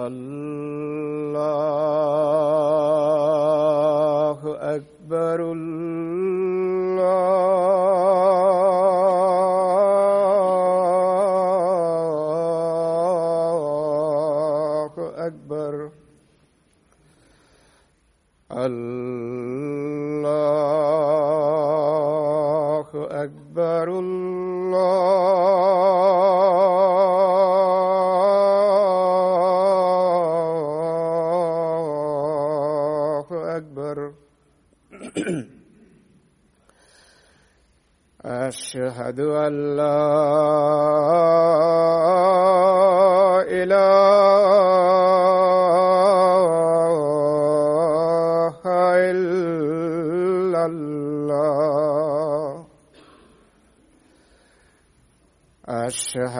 الله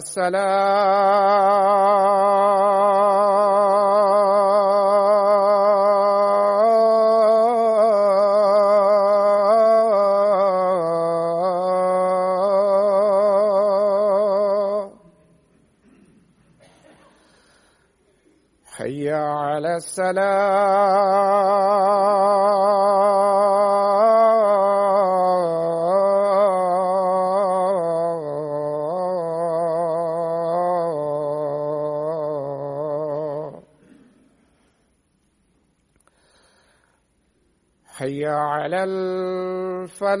الصلاة حي على السلام. حي على الفلاح.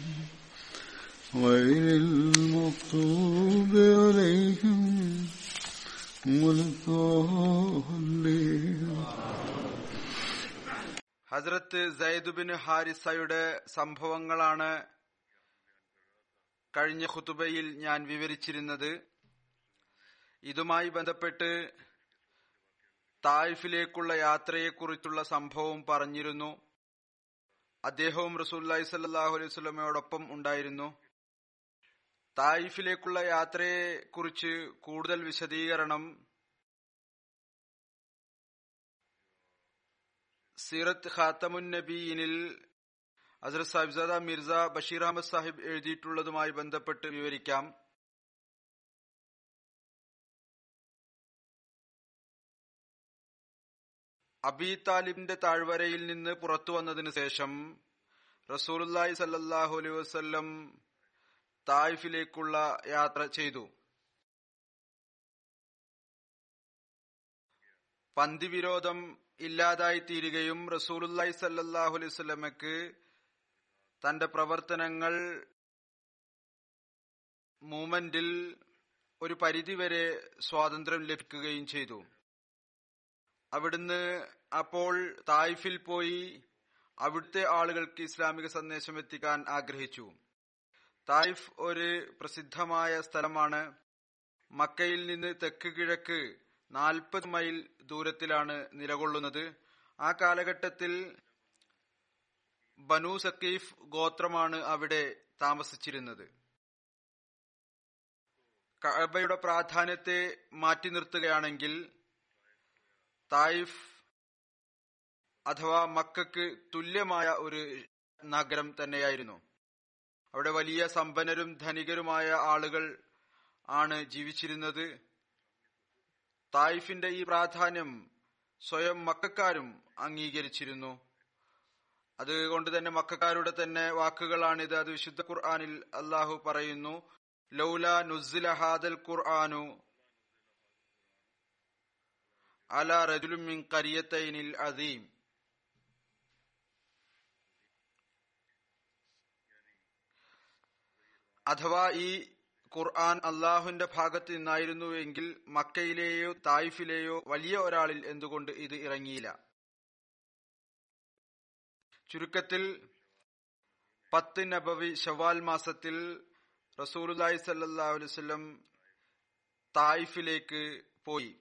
غير المغضوب عليهم ولا الضالين ഹസ്രത്ത് സയ്ദുബിൻ ഹാരിസയുടെ സംഭവങ്ങളാണ് കഴിഞ്ഞ ഖുതുബയിൽ ഞാൻ വിവരിച്ചിരുന്നത് ഇതുമായി ബന്ധപ്പെട്ട് തായിഫിലേക്കുള്ള യാത്രയെക്കുറിച്ചുള്ള സംഭവം പറഞ്ഞിരുന്നു അദ്ദേഹവും റസൂല്ലായി സല്ലാഹു അലൈഹി സ്വലമയോടൊപ്പം ഉണ്ടായിരുന്നു തായിഫിലേക്കുള്ള യാത്രയെക്കുറിച്ച് കൂടുതൽ വിശദീകരണം സീറത്ത് ഖാത്തമുൻ നബീനിൽ അസർ സാഹിബ്സാദ മിർസ ബഷീർ അഹമ്മദ് സാഹിബ് എഴുതിയിട്ടുള്ളതുമായി ബന്ധപ്പെട്ട് വിവരിക്കാം. അബി താലിബിന്റെ താഴ്വരയിൽ നിന്ന് പുറത്തു വന്നതിനു ശേഷം റസൂലുല്ലായി സല്ലാഹു അലൈഹി വസ്ല്ലം തായിഫിലേക്കുള്ള യാത്ര ചെയ്തു. പന്തിവിരോധം ഇല്ലാതായി തീരുകയും റസൂലുല്ലായി സല്ലാഹു അലൈഹി സ്വലമക്ക് തന്റെ പ്രവർത്തനങ്ങൾ മൂമെന്റിൽ ഒരു പരിധിവരെ സ്വാതന്ത്ര്യം ലഭിക്കുകയും ചെയ്തു. അവിടുന്ന് അപ്പോൾ തായിഫിൽ പോയി അവിടുത്തെ ആളുകൾക്ക് ഇസ്ലാമിക സന്ദേശം എത്തിക്കാൻ ആഗ്രഹിച്ചു. തായിഫ് ഒരു പ്രസിദ്ധമായ സ്ഥലമാണ്. മക്കയിൽ നിന്ന് തെക്ക് കിഴക്ക് നാൽപ്പത് മൈൽ ദൂരത്തിലാണ് നിലകൊള്ളുന്നത്. ആ കാലഘട്ടത്തിൽ ബനു സക്കീഫ് ഗോത്രമാണ് അവിടെ താമസിച്ചിരുന്നത്. കഅബയുടെ പ്രാധാന്യത്തെ മാറ്റി നിർത്തുകയാണെങ്കിൽ തായിഫ് അഥവാ മക്കക്ക് തുല്യമായ ഒരു നഗരം തന്നെയായിരുന്നു. അവിടെ വലിയ സമ്പന്നരും ധനികരുമായ ആളുകൾ ആണ് ജീവിച്ചിരുന്നത്. തായിഫിന്റെ ഈ പ്രാധാന്യം സ്വയം മക്കാരും അംഗീകരിച്ചിരുന്നു. അതുകൊണ്ട് തന്നെ മക്കാരുടെ തന്നെ വാക്കുകളാണിത്. അത് വിശുദ്ധ ഖുർആാനിൽ അള്ളാഹു പറയുന്നു ലൗല നുസില ഹാദൽ ഖുർആാനു അല റജുലുമിൻ കരിയത്തൈനിൽ അദീം അഥവാ ഈ ഖുർആൻ അള്ളാഹുവിന്റെ ഭാഗത്ത് നിന്നായിരുന്നുവെങ്കിൽ മക്കയിലെയോ തായിഫിലെയോ വലിയ ഒരാളിൽ എന്തുകൊണ്ട് ഇത് ഇറങ്ങിയില്ല? ചുരുക്കത്തിൽ പത്ത് നബവി ഷവാൽ മാസത്തിൽ റസൂലുല്ലായി സല്ലാ അലുവല്ലം തായിഫിലേക്ക് പോയി.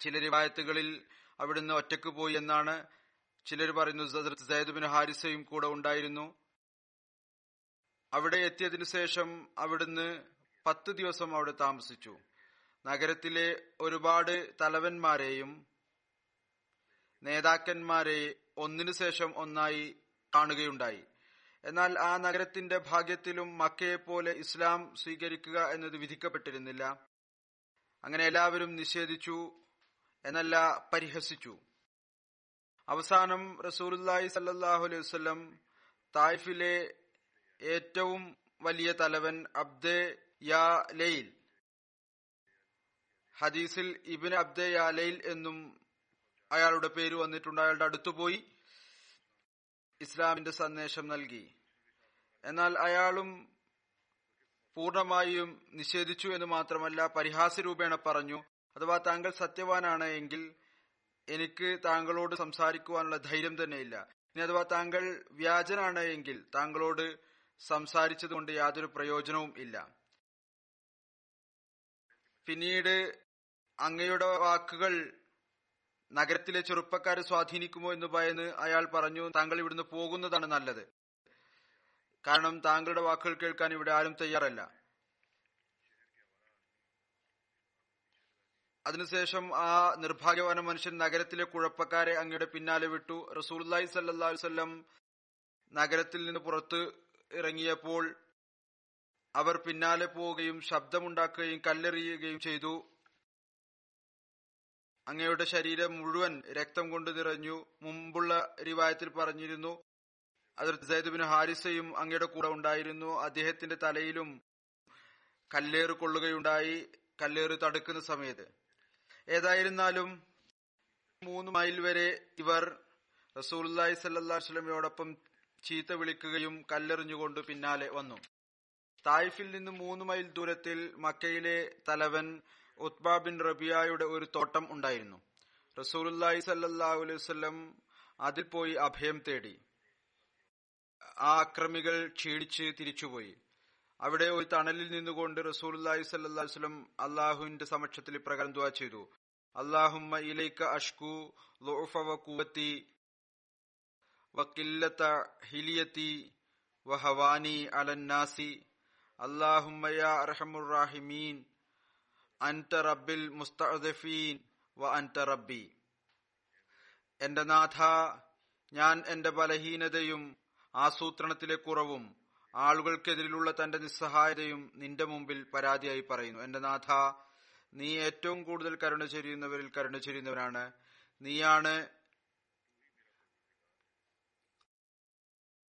ചില റിവായത്തുകളിൽ അവിടുന്ന് ഒറ്റയ്ക്ക് പോയി എന്നാണ് ചിലർ പറയുന്നു ഹാരിസയും കൂടെ ഉണ്ടായിരുന്നു. അവിടെ എത്തിയതിനു ശേഷം അവിടുന്ന് പത്ത് ദിവസം അവിടെ താമസിച്ചു. നഗരത്തിലെ ഒരുപാട് തലവന്മാരെയും നേതാക്കന്മാരെ ഒന്നിനു ശേഷം ഒന്നായി കാണുകയുണ്ടായി. എന്നാൽ ആ നഗരത്തിന്റെ ഭാഗ്യത്തിലും മക്കയെ പോലെ ഇസ്ലാം സ്വീകരിക്കുക എന്നത് വിധിക്കപ്പെട്ടിരുന്നില്ല. അങ്ങനെ എല്ലാവരും നിഷേധിച്ചു എന്നല്ല പരിഹസിച്ചു. അവസാനം റസൂലുല്ലായി സല്ലാഹു അലൈഹി വസ്ലം തായിഫിലെ ഏറ്റവും വലിയ തലവൻ അബ്ദേ യാ ലൈൽ. ഹദീസിൽ ഇബിൻ അബ്ദെ യാ ലൈൽ എന്നും അയാളുടെ പേര് വന്നിട്ടുണ്ട്. അയാളുടെ അടുത്തു പോയി ഇസ്ലാമിന്റെ സന്ദേശം നൽകി. എന്നാൽ അയാളും പൂർണമായും നിഷേധിച്ചു എന്ന് മാത്രമല്ല പരിഹാസ രൂപേണ പറഞ്ഞു അഥവാ താങ്കൾ സത്യവാനാണ് എങ്കിൽ എനിക്ക് താങ്കളോട് സംസാരിക്കുവാനുള്ള ധൈര്യം തന്നെയില്ല. ഇനി അഥവാ താങ്കൾ വ്യാജനാണ് എങ്കിൽ താങ്കളോട് സംസാരിച്ചതുകൊണ്ട് യാതൊരു പ്രയോജനവും ഇല്ല. പിന്നീട് അങ്ങയുടെ വാക്കുകൾ നഗരത്തിലെ ചെറുപ്പക്കാരെ സ്വാധീനിക്കുമോ എന്ന് ഭയന്ന് അയാൾ പറഞ്ഞു താങ്കൾ ഇവിടുന്ന് പോകുന്നതാണ് നല്ലത്. കാരണം താങ്കളുടെ വാക്കുകൾ കേൾക്കാൻ ഇവിടെ ആരും തയ്യാറല്ല. അതിനുശേഷം ആ നിർഭാഗ്യവാന മനുഷ്യൻ നഗരത്തിലെ കുഴപ്പക്കാരെ അങ്ങയുടെ പിന്നാലെ വിട്ടു. റസൂൽ സല്ലാ നഗരത്തിൽ നിന്ന് പുറത്ത് ഇറങ്ങിയപ്പോൾ അവർ പിന്നാലെ പോവുകയും ശബ്ദമുണ്ടാക്കുകയും കല്ലെറിയുകയും ചെയ്തു. അങ്ങയുടെ ശരീരം മുഴുവൻ രക്തം കൊണ്ട് നിറഞ്ഞു. മുമ്പുള്ള റിവായത്തിൽ പറഞ്ഞിരുന്നു അതിർത്ത് സൈദുബിന് ഹാരിസയും അങ്ങയുടെ കൂടെ ഉണ്ടായിരുന്നു. അദ്ദേഹത്തിന്റെ തലയിലും കല്ലേറ് കൊള്ളുകയുണ്ടായി. കല്ലേറ് തടുക്കുന്ന സമയത്ത്. ഏതായിരുന്നാലും മൂന്ന് മൈൽ വരെ ഇവർ റസൂൽ സല്ലാ വസ്ലമയോടൊപ്പം ചീത്ത വിളിക്കുകയും കല്ലെറിഞ്ഞുകൊണ്ട് പിന്നാലെ വന്നു. തായിഫിൽ നിന്ന് മൂന്ന് മൈൽ ദൂരത്തിൽ മക്കയിലെ തലവൻ ഉത്ബ ബിൻ റബിയായുടെ ഒരു തോട്ടം ഉണ്ടായിരുന്നു. റസൂലുല്ലായി സല്ലാഹു അതിൽ പോയി അഭയം തേടി. ആ അക്രമികൾ ക്ഷീണിച്ച് തിരിച്ചുപോയി. അവിടെ ഒരു തണലിൽ നിന്നുകൊണ്ട് റസൂലുല്ലാഹി സല്ലാഹു അള്ളാഹുവിന്റെ സമക്ഷത്തിൽ ഇപ്രകാരം ദുവാ ചെയ്തു. അള്ളാഹുമ്മ ഇലൈക്ക അഷ്കു ലോഫവ കൂവത്തി വക്കില്ലത്ത ഹിലിയത്തി വഹവാനി അലന്നാസി. അള്ളാഹുമ്മ യാ അർഹമുറാഹിമീൻ അൻത റബ്ബിൽ മുസ്തഫീൻ വ അൻത റബ്ബി. എന്റെ നാഥ ഞാൻ എന്റെ ബലഹീനതയും ആസൂത്രണത്തിലെ കുറവും ആളുകൾക്കെതിരിലുള്ള തന്റെ നിസ്സഹായതയും നിന്റെ മുമ്പിൽ പരാതിയായി പറയുന്നു. എന്റെ നാഥ നീ ഏറ്റവും കൂടുതൽ കരുണ ചൊരിയുന്നവരിൽ കരുണ ചൊരിയുന്നവനാണ്. നീയാണ്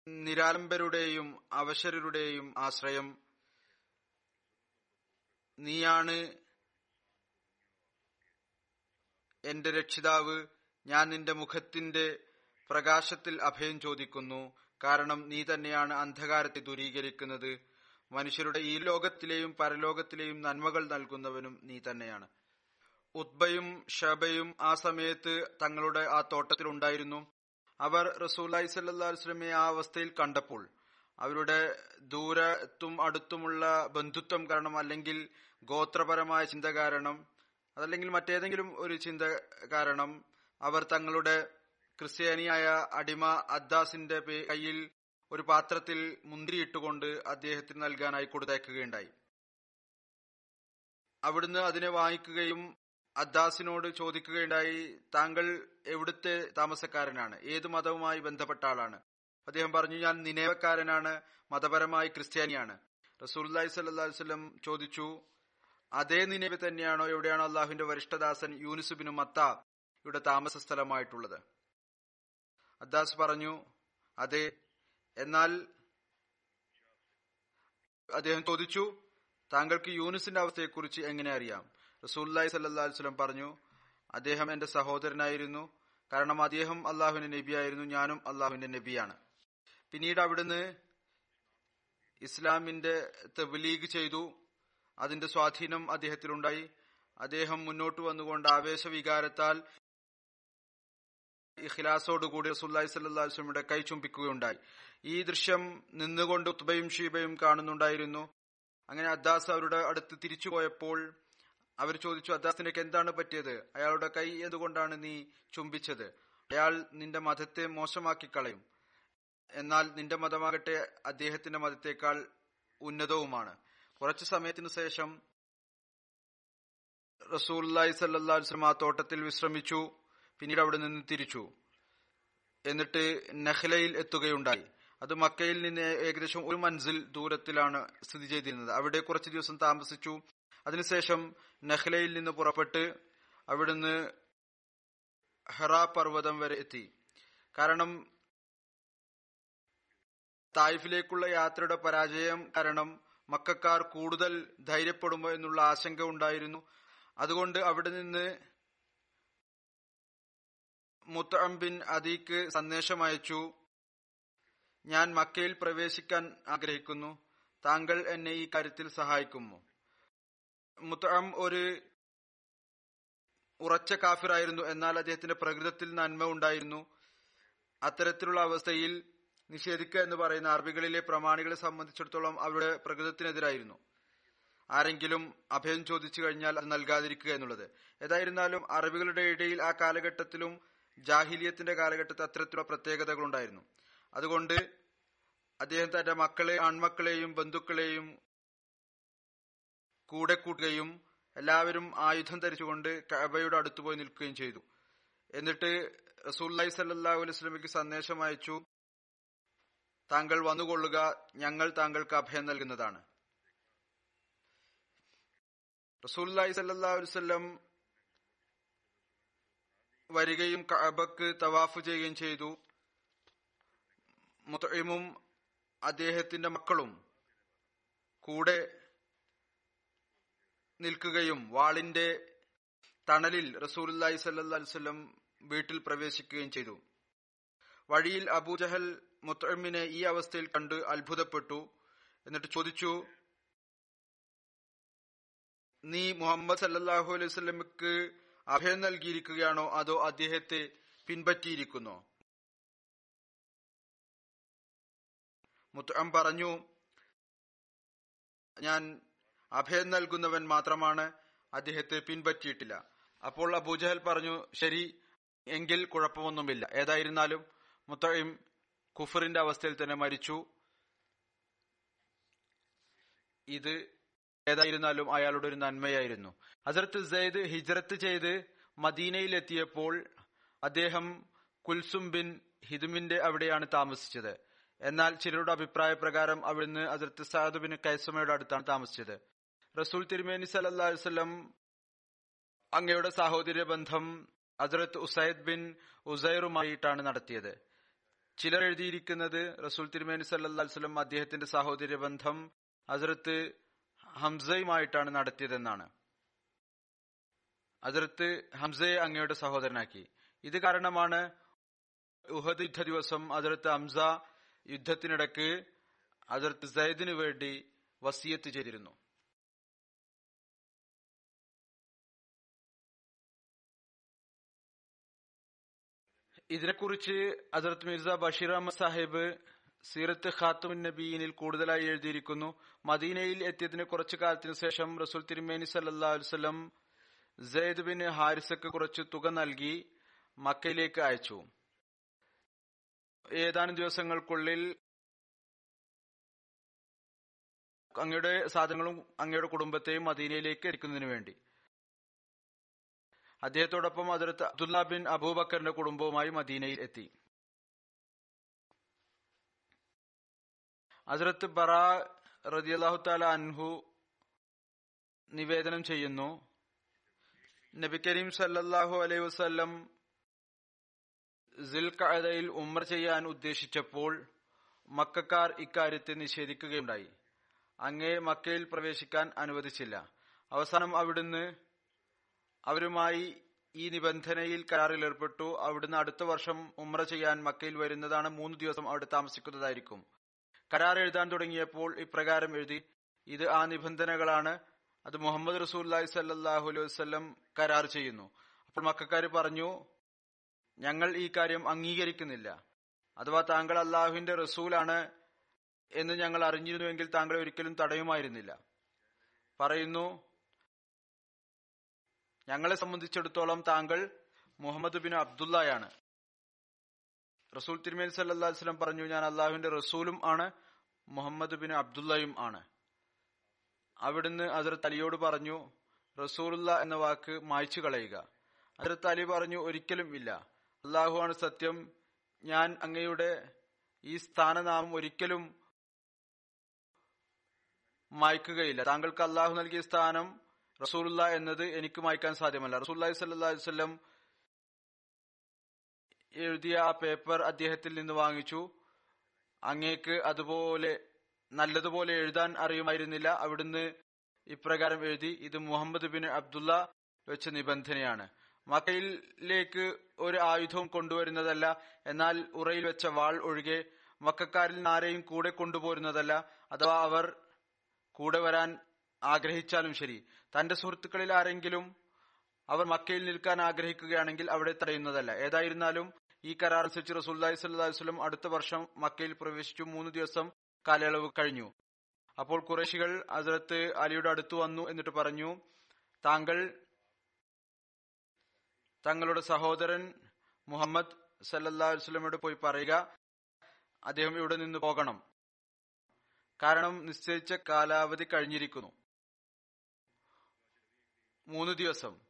നിരാലംബരുടെയും അവശരുടെയും ആശ്രയം. നീയാണ് എന്റെ രക്ഷിതാവ്. ഞാൻ നിന്റെ മുഖത്തിന്റെ പ്രകാശത്തിൽ അഭയം ചോദിക്കുന്നു. കാരണം നീ തന്നെയാണ് അന്ധകാരത്തെ ദൂരീകരിക്കുന്നത്. മനുഷ്യരുടെ ഈ ലോകത്തിലെയും പരലോകത്തിലെയും നന്മകൾ നൽകുന്നവനും നീ തന്നെയാണ്. ഉദ്ബയും ഷബയും ആ സമയത്ത് തങ്ങളുടെ ആ തോട്ടത്തിലുണ്ടായിരുന്നു. അവർ റസൂലി സല്ലാസ്ലമെ ആ അവസ്ഥയിൽ കണ്ടപ്പോൾ അവരുടെ ദൂരത്തും അടുത്തുമുള്ള ബന്ധുത്വം കാരണം അല്ലെങ്കിൽ ഗോത്രപരമായ ചിന്ത കാരണം അതല്ലെങ്കിൽ മറ്റേതെങ്കിലും ഒരു ചിന്ത കാരണം അവർ തങ്ങളുടെ ക്രിസ്ത്യാനിയായ അടിമ അദ്ദാസിന്റെ കയ്യിൽ ഒരു പാത്രത്തിൽ മുന്തിരിയിട്ടുകൊണ്ട് അദ്ദേഹത്തിന് നൽകാനായി കൊടുത്തയക്കുകയുണ്ടായി. അവിടുന്ന് അതിനെ വാങ്ങിക്കുകയും അദ്ദാസിനോട് ചോദിക്കുകയുണ്ടായി താങ്കൾ എവിടുത്തെ താമസക്കാരനാണ്? ഏത് മതവുമായി ബന്ധപ്പെട്ട ആളാണ്? അദ്ദേഹം പറഞ്ഞു ഞാൻ നിനേവക്കാരനാണ് മതപരമായി ക്രിസ്ത്യാനിയാണ്. റസൂല്ലായി സല്ലി വല്ലം ചോദിച്ചു അതേ നിனைവ് തന്നെയാണോ എവിടെയാണോ അള്ളാഹുവിന്റെ വരിഷ്ഠദാസൻ യൂനിസുബിനും മത്ത ഇവിടെ താമസ സ്ഥലമായിട്ടുള്ളത് അദ്ദാസ് പറഞ്ഞു അതെ. എന്നാൽ അദ്ദേഹം ചോദിച്ചു താങ്കൾക്ക് യൂനിസിന്റെ അവസ്ഥയെക്കുറിച്ച് എങ്ങനെ അറിയാം? റസൂല്ലായി സല്ലാ വസ്ലം പറഞ്ഞു അദ്ദേഹം എന്റെ സഹോദരനായിരുന്നു. കാരണം അദ്ദേഹം അള്ളാഹുവിന്റെ നബിയായിരുന്നു. ഞാനും അള്ളാഹുവിന്റെ നബിയാണ്. പിന്നീട് അവിടുന്ന് ഇസ്ലാമിന്റെ തെബലീഗ് ചെയ്തു. അതിന്റെ സ്വാധീനം അദ്ദേഹത്തിലുണ്ടായി. അദ്ദേഹം മുന്നോട്ട് വന്നുകൊണ്ട് ആവേശവികാരത്താൽ ഇഖ്ലാസോടുകൂടി റസൂല്ലായി സല്ലാസ്ലമിയുടെ കൈ ചുംബിക്കുകയുണ്ടായി. ഈ ദൃശ്യം നിന്നുകൊണ്ട് ഉത്ബയും ഷീബയും കാണുന്നുണ്ടായിരുന്നു. അങ്ങനെ അദ്ദാസ് അവരുടെ അടുത്ത് തിരിച്ചു പോയപ്പോൾ അവർ ചോദിച്ചു അദ്ദാസിനൊക്കെ എന്താണ് പറ്റിയത്? അയാളുടെ കൈ എന്തുകൊണ്ടാണ് നീ ചുംബിച്ചത്? അയാൾ നിന്റെ മതത്തെ മോശമാക്കി കളയും എന്നാൽ നിന്റെ മതമാകട്ടെ അദ്ദേഹത്തിന്റെ മതത്തേക്കാൾ ഉന്നതവുമാണ്. കുറച്ചു സമയത്തിനു ശേഷം റസൂല്ലായി സല്ലാസ്ലം ആ തോട്ടത്തിൽ വിശ്രമിച്ചു. പിന്നീട് അവിടെ നിന്ന് തിരിച്ചു. എന്നിട്ട് നഹ്ലയിൽ എത്തുകയുണ്ടായി. അത് മക്കയിൽ നിന്ന് ഏകദേശം ഒരു മൻസിൽ ദൂരത്തിലാണ് സ്ഥിതി ചെയ്തിരുന്നത്. അവിടെ കുറച്ച് ദിവസം താമസിച്ചു. അതിനുശേഷം നഹ്ലയിൽ നിന്ന് പുറപ്പെട്ട് അവിടുന്ന് ഹെറ പർവതം വരെ എത്തി. കാരണം തായിഫിലേക്കുള്ള യാത്രയുടെ പരാജയം കാരണം മക്കാർ കൂടുതൽ ധൈര്യപ്പെടുമോ എന്നുള്ള ആശങ്ക ഉണ്ടായിരുന്നു. അതുകൊണ്ട് അവിടെ നിന്ന് മുത്തം ബിൻ അദീക്ക് സന്ദേശം അയച്ചു ഞാൻ മക്കയിൽ പ്രവേശിക്കാൻ ആഗ്രഹിക്കുന്നു. താങ്കൾ എന്നെ ഈ കാര്യത്തിൽ സഹായിക്കുമോ? മുത്തം ഒരു ഉറച്ച കാഫിറായിരുന്നു. എന്നാൽ അദ്ദേഹത്തിന്റെ പ്രകൃതത്തിൽ നന്മ ഉണ്ടായിരുന്നു. അത്തരത്തിലുള്ള അവസ്ഥയിൽ നിഷേധിക്കുക എന്ന് പറയുന്ന അറബികളിലെ പ്രമാണികളെ സംബന്ധിച്ചിടത്തോളം അവരുടെ പ്രകൃതത്തിനെതിരായിരുന്നു. ആരെങ്കിലും അഭയം ചോദിച്ചു കഴിഞ്ഞാൽ അത് നൽകാതിരിക്കുക എന്നുള്ളത്. ഏതായിരുന്നാലും അറബികളുടെ ഇടയിൽ ആ കാലഘട്ടത്തിലും ജാഹിലിയത്തിന്റെ കാലഘട്ടത്തിൽ അത്തരത്തിലുള്ള പ്രത്യേകതകൾ ഉണ്ടായിരുന്നു. അതുകൊണ്ട് അദ്ദേഹം തന്റെ മക്കളെ ആൺമക്കളെയും ബന്ധുക്കളെയും കൂടെ കൂട്ടുകയും എല്ലാവരും ആയുധം ധരിച്ചുകൊണ്ട് കഅബയുടെ അടുത്ത് പോയി നിൽക്കുകയും ചെയ്തു. എന്നിട്ട് റസൂല്ലി സല്ലാഹു അലൈഹി സ്വലമിക്ക് സന്ദേശം അയച്ചു താങ്കൾ വന്നുകൊള്ളുക ഞങ്ങൾ താങ്കൾക്ക് അഭയം നൽകുന്നതാണ്. റസൂല്ലായി സല്ലാ അലുസല്ലം വരികയും കഅബക്ക് തവാഫ് ചെയ്യുകയും ചെയ്തു. മുത്തഇമും അദ്ദേഹത്തിന്റെ മക്കളും കൂടെ നിൽക്കുകയും വാളിന്റെ തണലിൽ റസൂലി സല്ലാസ്വല്ലം വീട്ടിൽ പ്രവേശിക്കുകയും ചെയ്തു. വഴിയിൽ അബൂജഹൽ മുത്തമ്മിനെ ഈ അവസ്ഥയിൽ കണ്ട് അത്ഭുതപ്പെട്ടു. എന്നിട്ട് ചോദിച്ചു നീ മുഹമ്മദ് സല്ലാഹു അലൈഹി സ്വലമിക്ക് അഭയം നൽകിയിരിക്കുകയാണോ? അതോ അദ്ദേഹത്തെ പിൻപറ്റിയിരിക്കുന്നു? മുത്തം പറഞ്ഞു ഞാൻ അഭയം നൽകുന്നവൻ മാത്രമാണ് അദ്ദേഹത്തെ പിൻപറ്റിയിട്ടില്ല. അപ്പോൾ അബൂജഹൽ പറഞ്ഞു ശരി എങ്കിൽ കുഴപ്പമൊന്നുമില്ല. ഏതായിരുന്നാലും മുത്തഴിം കുഫറിന്റെ അവസ്ഥയിൽ തന്നെ മരിച്ചു. ഇത് ഏതായിരുന്നാലും അയാളുടെ ഒരു നന്മയായിരുന്നു. ഹസരത്ത് സെയ്ദ് ഹിജ്രത്ത് ചെയ്ത് മദീനയിലെത്തിയപ്പോൾ അദ്ദേഹം കുൽസും ബിൻ ഹിദുമിന്റെ അവിടെയാണ് താമസിച്ചത്. എന്നാൽ ചിലരുടെ അഭിപ്രായ പ്രകാരം അവിടുന്ന് അതിർത്ത് സാദുബിന് കൈസമയുടെ അടുത്താണ് താമസിച്ചത്. റസൂൽ തിരുമേനി സലഹുസ്ലം അങ്ങയുടെ സഹോദര്യ ബന്ധം അസരത്ത് ഉസൈദ് ബിൻ ഉസൈറുമായിട്ടാണ് നടത്തിയത്. ചിലർ എഴുതിയിരിക്കുന്നത് റസൂൽ തിരുമേനി സല്ലാ വല്ലം അദ്ദേഹത്തിന്റെ സഹോദര്യ ബന്ധം അസരത്ത് ഹംസയുമായിട്ടാണ് നടത്തിയതെന്നാണ്. അസരത്ത് ഹംസയെ അങ്ങയുടെ സഹോദരനാക്കി. ഇത് കാരണമാണ് ഉഹദ് യുദ്ധ ദിവസം അതിർത്ത് ഹംസ യുദ്ധത്തിനിടക്ക് അതിർത്ത് സൈദിനു വേണ്ടി വസിയത്ത് ചെയ്തിരുന്നു. ഇതിനെക്കുറിച്ച് ഹസരത്ത് മിർസ ബഷീർ അഹമ്മദ് സാഹിബ് സീറത്ത് ഖാത്തുൻ നബീനിൽ കൂടുതലായി എഴുതിയിരിക്കുന്നു. മദീനയിൽ എത്തിയതിന് കുറച്ചു കാലത്തിനു ശേഷം റസൂൽ തിരുമേനി സല്ലാ വസ്ലം ബിൻ ഹാരിസക്ക് കുറച്ച് തുക നൽകി മക്കയിലേക്ക് അയച്ചു. ഏതാനും ദിവസങ്ങൾക്കുള്ളിൽ അങ്ങയുടെ സാധനങ്ങളും അങ്ങയുടെ കുടുംബത്തെയും മദീനയിലേക്ക് എത്തിക്കുന്നതിന് വേണ്ടി. അദ്ദേഹത്തോടൊപ്പം അതിർത്ത് അബ്ദുല്ല ബിൻ അബൂബക്കറിന്റെ കുടുംബവുമായി മദീനയിൽ എത്തി. ഹസ്രത്ത് ബറ റതിയല്ലാഹു താല അൻഹു നിവേദനം ചെയ്യുന്നു. നബി കരീം സല്ലല്ലാഹു അലൈഹി വസല്ലം സിൽഖഅദയിൽ ഉമർ ചെയ്യാൻ ഉദ്ദേശിച്ചപ്പോൾ മക്കാർ ഇക്കാര്യത്തെ നിഷേധിക്കുകയുണ്ടായി. അങ്ങേ മക്കയിൽ പ്രവേശിക്കാൻ അനുവദിച്ചില്ല. അവസാനം അവിടുന്ന് അവരുമായി ഈ നിബന്ധനയിൽ കരാറിൽ ഏർപ്പെട്ടു അവിടുന്ന് അടുത്ത വർഷം ഉമ്ര ചെയ്യാൻ മക്കയിൽ വരുന്നതാണ് മൂന്ന് ദിവസം അവിടെ താമസിക്കുന്നതായിരിക്കും. കരാർ എഴുതാൻ തുടങ്ങിയപ്പോൾ ഇപ്രകാരം എഴുതി. ഇത് ആ നിബന്ധനകളാണ്. അത് മുഹമ്മദ് റസൂല്ലായി സല്ലാഹു അലൈഹി വസ്ലം കരാർ ചെയ്യുന്നു. അപ്പോൾ മക്കാര് പറഞ്ഞു ഞങ്ങൾ ഈ കാര്യം അംഗീകരിക്കുന്നില്ല. അഥവാ താങ്കൾ അള്ളാഹുവിന്റെ റസൂലാണ് എന്ന് ഞങ്ങൾ അറിഞ്ഞിരുന്നുവെങ്കിൽ താങ്കളെ ഒരിക്കലും തടയുമായിരുന്നില്ല. പറയുന്നു ഞങ്ങളെ സംബന്ധിച്ചിടത്തോളം താങ്കൾ മുഹമ്മദ് ബിൻ അബ്ദുള്ളയാണ്. റസൂൽ തിരുമേൽ സല്ലാ വസ്ലം പറഞ്ഞു ഞാൻ അള്ളാഹുവിന്റെ റസൂലും ആണ് മുഹമ്മദ് ബിൻ അബ്ദുള്ളയും ആണ്. അവിടുന്ന് അതിർത്ത് അലിയോട് പറഞ്ഞു റസൂലുള്ള എന്ന വാക്ക് മായ്ച്ചു കളയുക. അതിർത്ത് അലി പറഞ്ഞു ഒരിക്കലും ഇല്ല. അള്ളാഹു ആണ് സത്യം. ഞാൻ അങ്ങയുടെ ഈ സ്ഥാനനാമം ഒരിക്കലും മായ്ക്കുകയില്ല. താങ്കൾക്ക് അള്ളാഹു നൽകിയ സ്ഥാനം റസൂലുള്ള എന്നത് എനിക്ക് മായ്ക്കാൻ സാധ്യമല്ല. റസൂല്ലാഹി സല്ലാ വല്ലം എഴുതിയ ആ പേപ്പർ അദ്ദേഹത്തിൽ നിന്ന് വാങ്ങിച്ചു. അങ്ങേക്ക് അതുപോലെ നല്ലതുപോലെ എഴുതാൻ അറിയുമായിരുന്നില്ല. അവിടുന്ന് ഇപ്രകാരം എഴുതി ഇത് മുഹമ്മദ് ബിൻ അബ്ദുള്ള വെച്ച നിബന്ധനയാണ്. മക്കയിലേക്ക് ഒരു ആയുധവും കൊണ്ടുവരുന്നതല്ല. എന്നാൽ ഉറയിൽ വെച്ച വാൾ ഒഴികെ മക്കാരിൽ ആരെയും കൂടെ കൊണ്ടുപോരുന്നതല്ല. അഥവാ അവർ കൂടെ വരാൻ ആഗ്രഹിച്ചാലും ശരി. തന്റെ സുഹൃത്തുക്കളിൽ ആരെങ്കിലും അവർ മക്കയിൽ നിൽക്കാൻ ആഗ്രഹിക്കുകയാണെങ്കിൽ അവിടെ തടയുന്നതല്ല. ഏതായിരുന്നാലും ഈ കരാർ അനുസരിച്ച് റസൂല്ലായി വസല്ലം അടുത്ത വർഷം മക്കയിൽ പ്രവേശിച്ചു. മൂന്ന് ദിവസം കാലയളവ് കഴിഞ്ഞു. അപ്പോൾ കുറേശികൾ അസരത്ത് അലിയുടെ അടുത്ത് വന്നു എന്നിട്ട് പറഞ്ഞു താങ്കൾ തങ്ങളുടെ സഹോദരൻ മുഹമ്മദ് സല്ലല്ലാ അലൈഹി വസല്ലമയോട് പോയി പറയുക. അദ്ദേഹം ഇവിടെ നിന്ന് പോകണം. കാരണം നിശ്ചയിച്ച കാലാവധി കഴിഞ്ഞിരിക്കുന്നു. മൂന്ന് ദിവസം.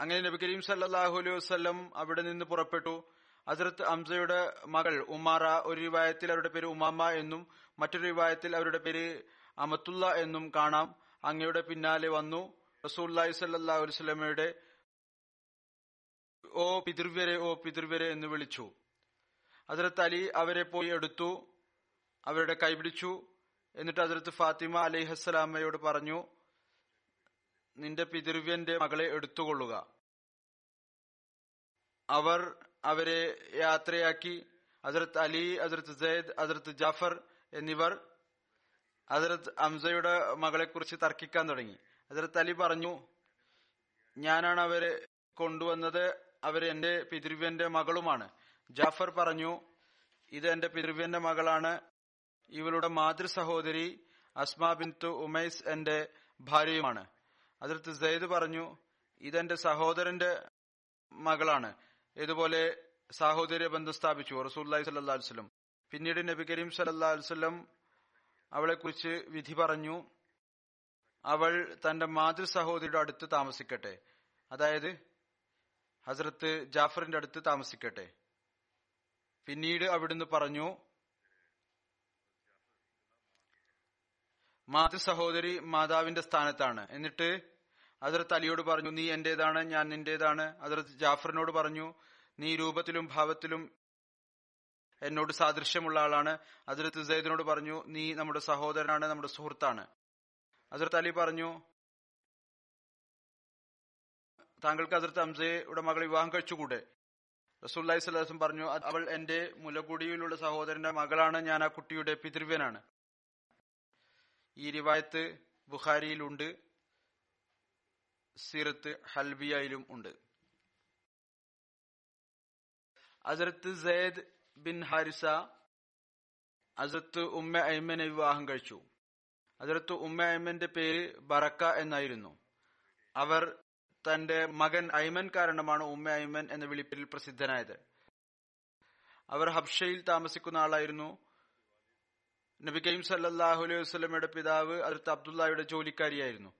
അങ്ങനെ നബി കരീം സല്ലാഹു അലൈഹി വസ്ലം അവിടെ നിന്ന് പുറപ്പെട്ടു. ഹസരത്ത് അംസയുടെ മകൾ ഉമാറ ഒരു വിവാഹത്തിൽ അവരുടെ പേര് ഉമാമ എന്നും മറ്റൊരു വിവാഹത്തിൽ അവരുടെ പേര് അമത്തുള്ള എന്നും കാണാം. അങ്ങയുടെ പിന്നാലെ വന്നു. റസൂല്ലായി സല്ലാ വസ്ലമയുടെ ഓ പിതൃവ്യരെ ഓ പിതൃവ്യരെ എന്ന് വിളിച്ചു. ഹസരത്ത് അലി അവരെ പോയി എടുത്തു. അവരുടെ കൈപിടിച്ചു എന്നിട്ട് ഹസരത്ത് ഫാത്തിമ അലൈഹസ്സലാമയോട് പറഞ്ഞു നിന്റെ പിതൃവ്യന്റെ മകളെ എടുത്തുകൊള്ളുക. അവർ അവരെ യാത്രയാക്കി ഹസരത്ത് അലി ഹസരത്ത് സെയ്ദ് ഹസരത്ത് ജാഫർ എന്നിവർ ഹസരത്ത് അംസയുടെ മകളെ കുറിച്ച് തർക്കിക്കാൻ തുടങ്ങി. ഹസരത്ത് അലി പറഞ്ഞു ഞാനാണ് അവരെ കൊണ്ടുവന്നത് അവർ എന്റെ പിതൃവ്യന്റെ മകളുമാണ്. ജാഫർ പറഞ്ഞു ഇത് എന്റെ പിതൃവ്യന്റെ മകളാണ് ഇവളുടെ മാതൃ സഹോദരി അസ്മാ ബിന്തു ഉമൈസ് എന്റെ ഭാര്യയുമാണ്. അതിർത്ത് സെയ്ദ് പറഞ്ഞു ഇതെന്റെ സഹോദരന്റെ മകളാണ്. ഇതുപോലെ സാഹോദര്യ ബന്ധം സ്ഥാപിച്ചു. റസൂല്ലായി സല്ലാ അലുസ്ലം പിന്നീട് നബി കരീം സല്ലാ അലുസ്ലം അവളെ കുറിച്ച് വിധി പറഞ്ഞു അവൾ തന്റെ മാതൃ സഹോദരിയുടെ അടുത്ത് താമസിക്കട്ടെ. അതായത് ഹസ്രത്ത് ജാഫറിന്റെ അടുത്ത് താമസിക്കട്ടെ. പിന്നീട് അവിടുന്ന് പറഞ്ഞു മാതൃ സഹോദരി മാതാവിന്റെ സ്ഥാനത്താണ്. എന്നിട്ട് അതിർത്ത് അലിയോട് പറഞ്ഞു നീ എന്റേതാണ് ഞാൻ നിന്റേതാണ്? അതിർത്ത് ജാഫറിനോട് പറഞ്ഞു നീ രൂപത്തിലും ഭാവത്തിലും എന്നോട് സാദൃശ്യമുള്ള ആളാണ്. അതിർത്ത് സെയ്ദിനോട് പറഞ്ഞു നീ നമ്മുടെ സഹോദരനാണ് നമ്മുടെ സുഹൃത്താണ്. അതിർത്ത് അലി പറഞ്ഞു താങ്കൾക്ക് അതിർത്ത് അംസയുടെ മകൾ വിവാഹം കഴിച്ചുകൂടെ? റസൂല്ലായി സ്വലാസം പറഞ്ഞു അവൾ എന്റെ മുലകുടിയിലുള്ള സഹോദരന്റെ മകളാണ് ഞാൻ ആ കുട്ടിയുടെ പിതൃവ്യനാണ്. ഈ റിവായത്ത് ബുഖാരിയിലുണ്ട് സീറത്ത് ഹൽബിയയിലും ഉണ്ട്. അസരത്ത് സെയ്ദ് ബിൻ ഹാരിസ അസരത്ത് ഉമ്മ ഐമനെ വിവാഹം കഴിച്ചു. അസരത്ത് ഉമ്മ ഐമന്റെ പേര് ബറക്ക എന്നായിരുന്നു. അവർ തന്റെ മകൻ ഐമൻ കാരണമാണ് ഉമ്മ ഐമൻ എന്ന വിളിപ്പിൽ പ്രസിദ്ധനായത്. അവർ ഹബ്ഷയിൽ താമസിക്കുന്ന ആളായിരുന്നു. നബി കരീം സല്ലാഹു അലൈഹി വസ്ലമയുടെ പിതാവ് അതിർത്ത് അബ്ദുള്ളയുടെ ജോലിക്കാരിയായിരുന്നു.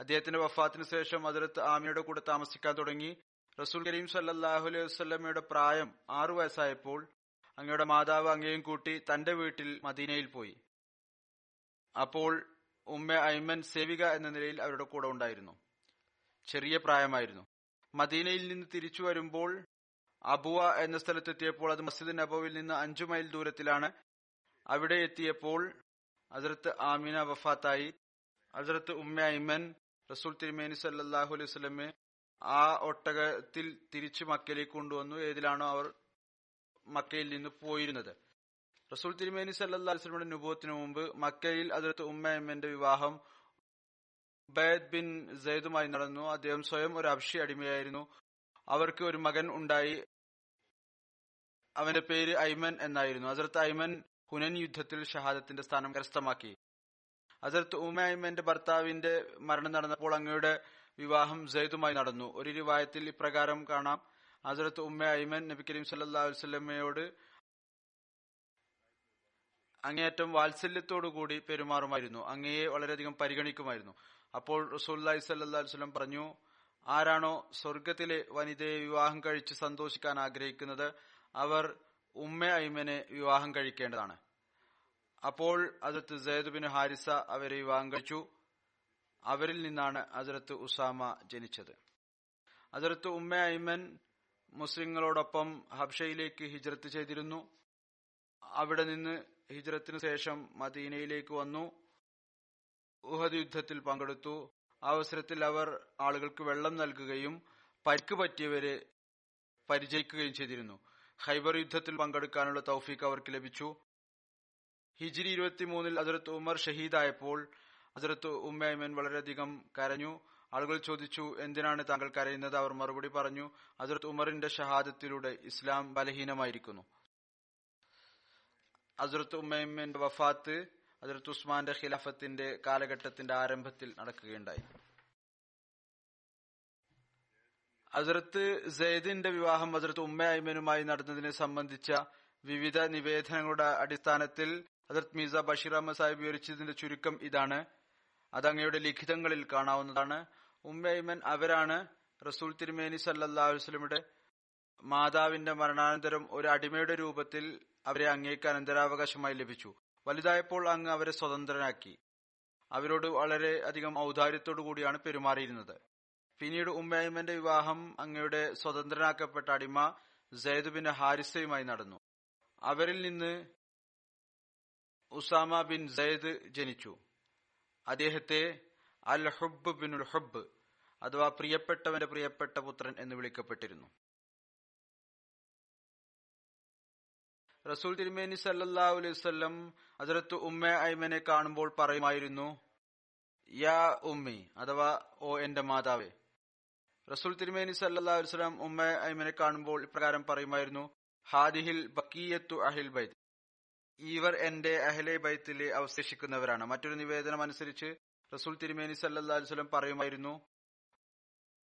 അദ്ദേഹത്തിന്റെ വഫാത്തിന് ശേഷം അതിർത്ത് ആമിയുടെ കൂടെ താമസിക്കാൻ തുടങ്ങി. റസൂൽ കരീം സല്ലാഹു അലൈഹി വസ്ലമയുടെ പ്രായം ആറു വയസ്സായപ്പോൾ അങ്ങയുടെ മാതാവ് അങ്ങയും കൂട്ടി തന്റെ വീട്ടിൽ മദീനയിൽ പോയി. അപ്പോൾ ഉമ്മ ഐമൻ സേവിക എന്ന നിലയിൽ അവരുടെ കൂടെ ഉണ്ടായിരുന്നു. ചെറിയ പ്രായമായിരുന്നു. മദീനയിൽ നിന്ന് തിരിച്ചു വരുമ്പോൾ അബുവ എന്ന സ്ഥലത്തെത്തിയപ്പോൾ അത് മസ്ജിദ് നബോവിൽ നിന്ന് അഞ്ചു മൈൽ ദൂരത്തിലാണ്. അവിടെ എത്തിയപ്പോൾ അസരത്ത് ആമിന വഫാത്തായി. അസരത്ത് ഉമ്മ ഐമൻ റസൂൽ തിരുമേനി സല്ലാഹു അലൈഹി സ്വലമെ ആ ഒട്ടകത്തിൽ തിരിച്ചു മക്കയിലേക്ക് കൊണ്ടുവന്നു. ഏതിലാണോ അവർ മക്കയിൽ നിന്ന് പോയിരുന്നത്. റസൂൽ തിരുമേനി സല്ലാ അലിസ്ലമിയുടെ നുഭവത്തിനു മുമ്പ് മക്കയിൽ അതിർത്ത് ഉമ്മ ഐമന്റെ വിവാഹം ബൈദ് ബിൻ സെയ്ദുമായി നടന്നു. അദ്ദേഹം സ്വയം ഒരു അബ്ഷി അടിമയായിരുന്നു. അവർക്ക് ഒരു മകൻ ഉണ്ടായി. അവന്റെ പേര് ഐമൻ എന്നായിരുന്നു. അതിർത്ത് ഐമൻ ഹുനൻ യുദ്ധത്തിൽ ഷഹാദത്തിന്റെ സ്ഥാനം കരസ്ഥമാക്കി. അസർത്ത് ഉമ ഐമന്റെ ഭർത്താവിന്റെ മരണം നടന്നപ്പോൾ അങ്ങയുടെ വിവാഹം സൈദുമായി നടന്നു. ഒരു റിവായത്തിൽ ഇപ്രകാരം കാണാം. ഹസരത്ത് ഉമ്മ ഐമൻ നബി കരീം സല്ലാ വസ്ലമയോട് അങ്ങേയറ്റം വാത്സല്യത്തോടുകൂടി പെരുമാറുമായിരുന്നു. അങ്ങയെ വളരെയധികം പരിഗണിക്കുമായിരുന്നു. അപ്പോൾ റസൂല്ലായി സല്ലാ വസ്ലം പറഞ്ഞു ആരാണോ സ്വർഗത്തിലെ വനിതയെ വിവാഹം കഴിച്ച് സന്തോഷിക്കാൻ ആഗ്രഹിക്കുന്നത്? അവർ ഉമ്മ ഐമനെ വിവാഹം കഴിക്കേണ്ടതാണ്. അപ്പോൾ അതിർത്ത് സെയ്ദ് ബിൻ ഹാരിസ അവരെ വിവാഹം കഴിച്ചു. അവരിൽ നിന്നാണ് അതിർത്ത് ഉസാമ ജനിച്ചത്. അതിർത്ത് ഉമ്മ ഐമൻ മുസ്ലിങ്ങളോടൊപ്പം ഹബ്ഷയിലേക്ക് ഹിജ്രത്ത് ചെയ്തിരുന്നു. അവിടെ നിന്ന് ഹിജ്രത്തിന് ശേഷം മദീനയിലേക്ക് വന്നു. ഉഹദ് യുദ്ധത്തിൽ പങ്കെടുത്തു. അവസരത്തിൽ അവർ ആളുകൾക്ക് വെള്ളം നൽകുകയും പരിക്ക് പറ്റിയവരെ പരിചയിക്കുകയും ചെയ്തിരുന്നു. ഖൈബർ യുദ്ധത്തിൽ പങ്കെടുക്കാനുള്ള തൗഫീഖ് അവർക്ക് ലഭിച്ചു. ഹിജിരി ഇരുപത്തിമൂന്നിൽ അതിർത്ത് ഉമർ ഷഹീദായപ്പോൾ അതിർത്ത് ഉമ്മൈമൻ വളരെയധികം കരഞ്ഞു. ആളുകൾ ചോദിച്ചു എന്തിനാണ് താങ്കൾ കരയുന്നത്? അവർ മറുപടി പറഞ്ഞു അതിർത്ത് ഉമറിന്റെ ഷഹാദത്തിലൂടെ ഇസ്ലാം ബലഹീനമായിരിക്കുന്നു. അതിർത്ത് ഉമ്മൈമന്റെ വഫാത്ത് അതിർത്ത് ഉസ്മാന്റെ ഖിലാഫത്തിന്റെ കാലഘട്ടത്തിന്റെ ആരംഭത്തിൽ നടക്കുകയുണ്ടായി. അതിർത്ത് സെയ്ദിന്റെ വിവാഹം അതിർത്ത് ഉമ്മ ഐമനുമായി നടന്നതിനെ സംബന്ധിച്ച വിവിധ നിവേദനങ്ങളുടെ അടിസ്ഥാനത്തിൽ അതിർത്ത് മീസ ബഷീർ അഹമ്മദ് സാഹിബ് വിവരിച്ചതിന്റെ ചുരുക്കം ഇതാണ്. അത് അങ്ങയുടെ ലിഖിതങ്ങളിൽ കാണാവുന്നതാണ്. ഉമ്മ അയ്മൻ അവരാണ് റസൂൽ തിരുമേനി സല്ലാസ്ലമിയുടെ മാതാവിന്റെ മരണാനന്തരം ഒരു അടിമയുടെ രൂപത്തിൽ അവരെ അങ്ങേക്ക് അനന്തരാവകാശമായി ലഭിച്ചു. വലുതായപ്പോൾ അങ്ങ് അവരെ സ്വതന്ത്രനാക്കി. അവരോട് വളരെ അധികം ഔദാര്യത്തോടു കൂടിയാണ് പെരുമാറിയിരുന്നത്. പിന്നീട് ഉമ്മയമ്മന്റെ വിവാഹം അങ്ങയുടെ സ്വതന്ത്രനാക്കപ്പെട്ട അടിമ സൈദ് ബിൻ ഹാരിസയുമായി നടന്നു. അവരിൽ നിന്ന് ഉസാമ ബിൻ സൈദ് ജനിച്ചു. അദ്ദേഹത്തെ അൽ ഹുബ് ബിനുൽ ഹുബ് അഥവാ പ്രിയപ്പെട്ടവന്റെ പ്രിയപ്പെട്ട പുത്രൻ എന്ന് വിളിക്കപ്പെട്ടിരുന്നു. റസൂൽ തിരുമേനി അലൈഹി വല്ലം അതിർത്ത് ഉമ്മ ഐമനെ കാണുമ്പോൾ പറയുമായിരുന്നു യാ ഉമ്മി അഥവാ ഓ എന്റെ മാതാവേ റസൂൽ തിരുമേനി സല്ലാ വസ്ലാം ഉമ്മ ഐമനെ കാണുമ്പോൾ ഇപ്രകാരം പറയുമായിരുന്നു ഹാദിഹിൽ ബക്കീയത്തു അഹിൽ ബൈത്ത്. ഇവർ എന്റെ അഹിലെ ബൈത്തിൽ അവശേഷിക്കുന്നവരാണ്. മറ്റൊരു നിവേദനം അനുസരിച്ച് റസൂൽ തിരുമേനി സല്ലാ പറയുമായിരുന്നു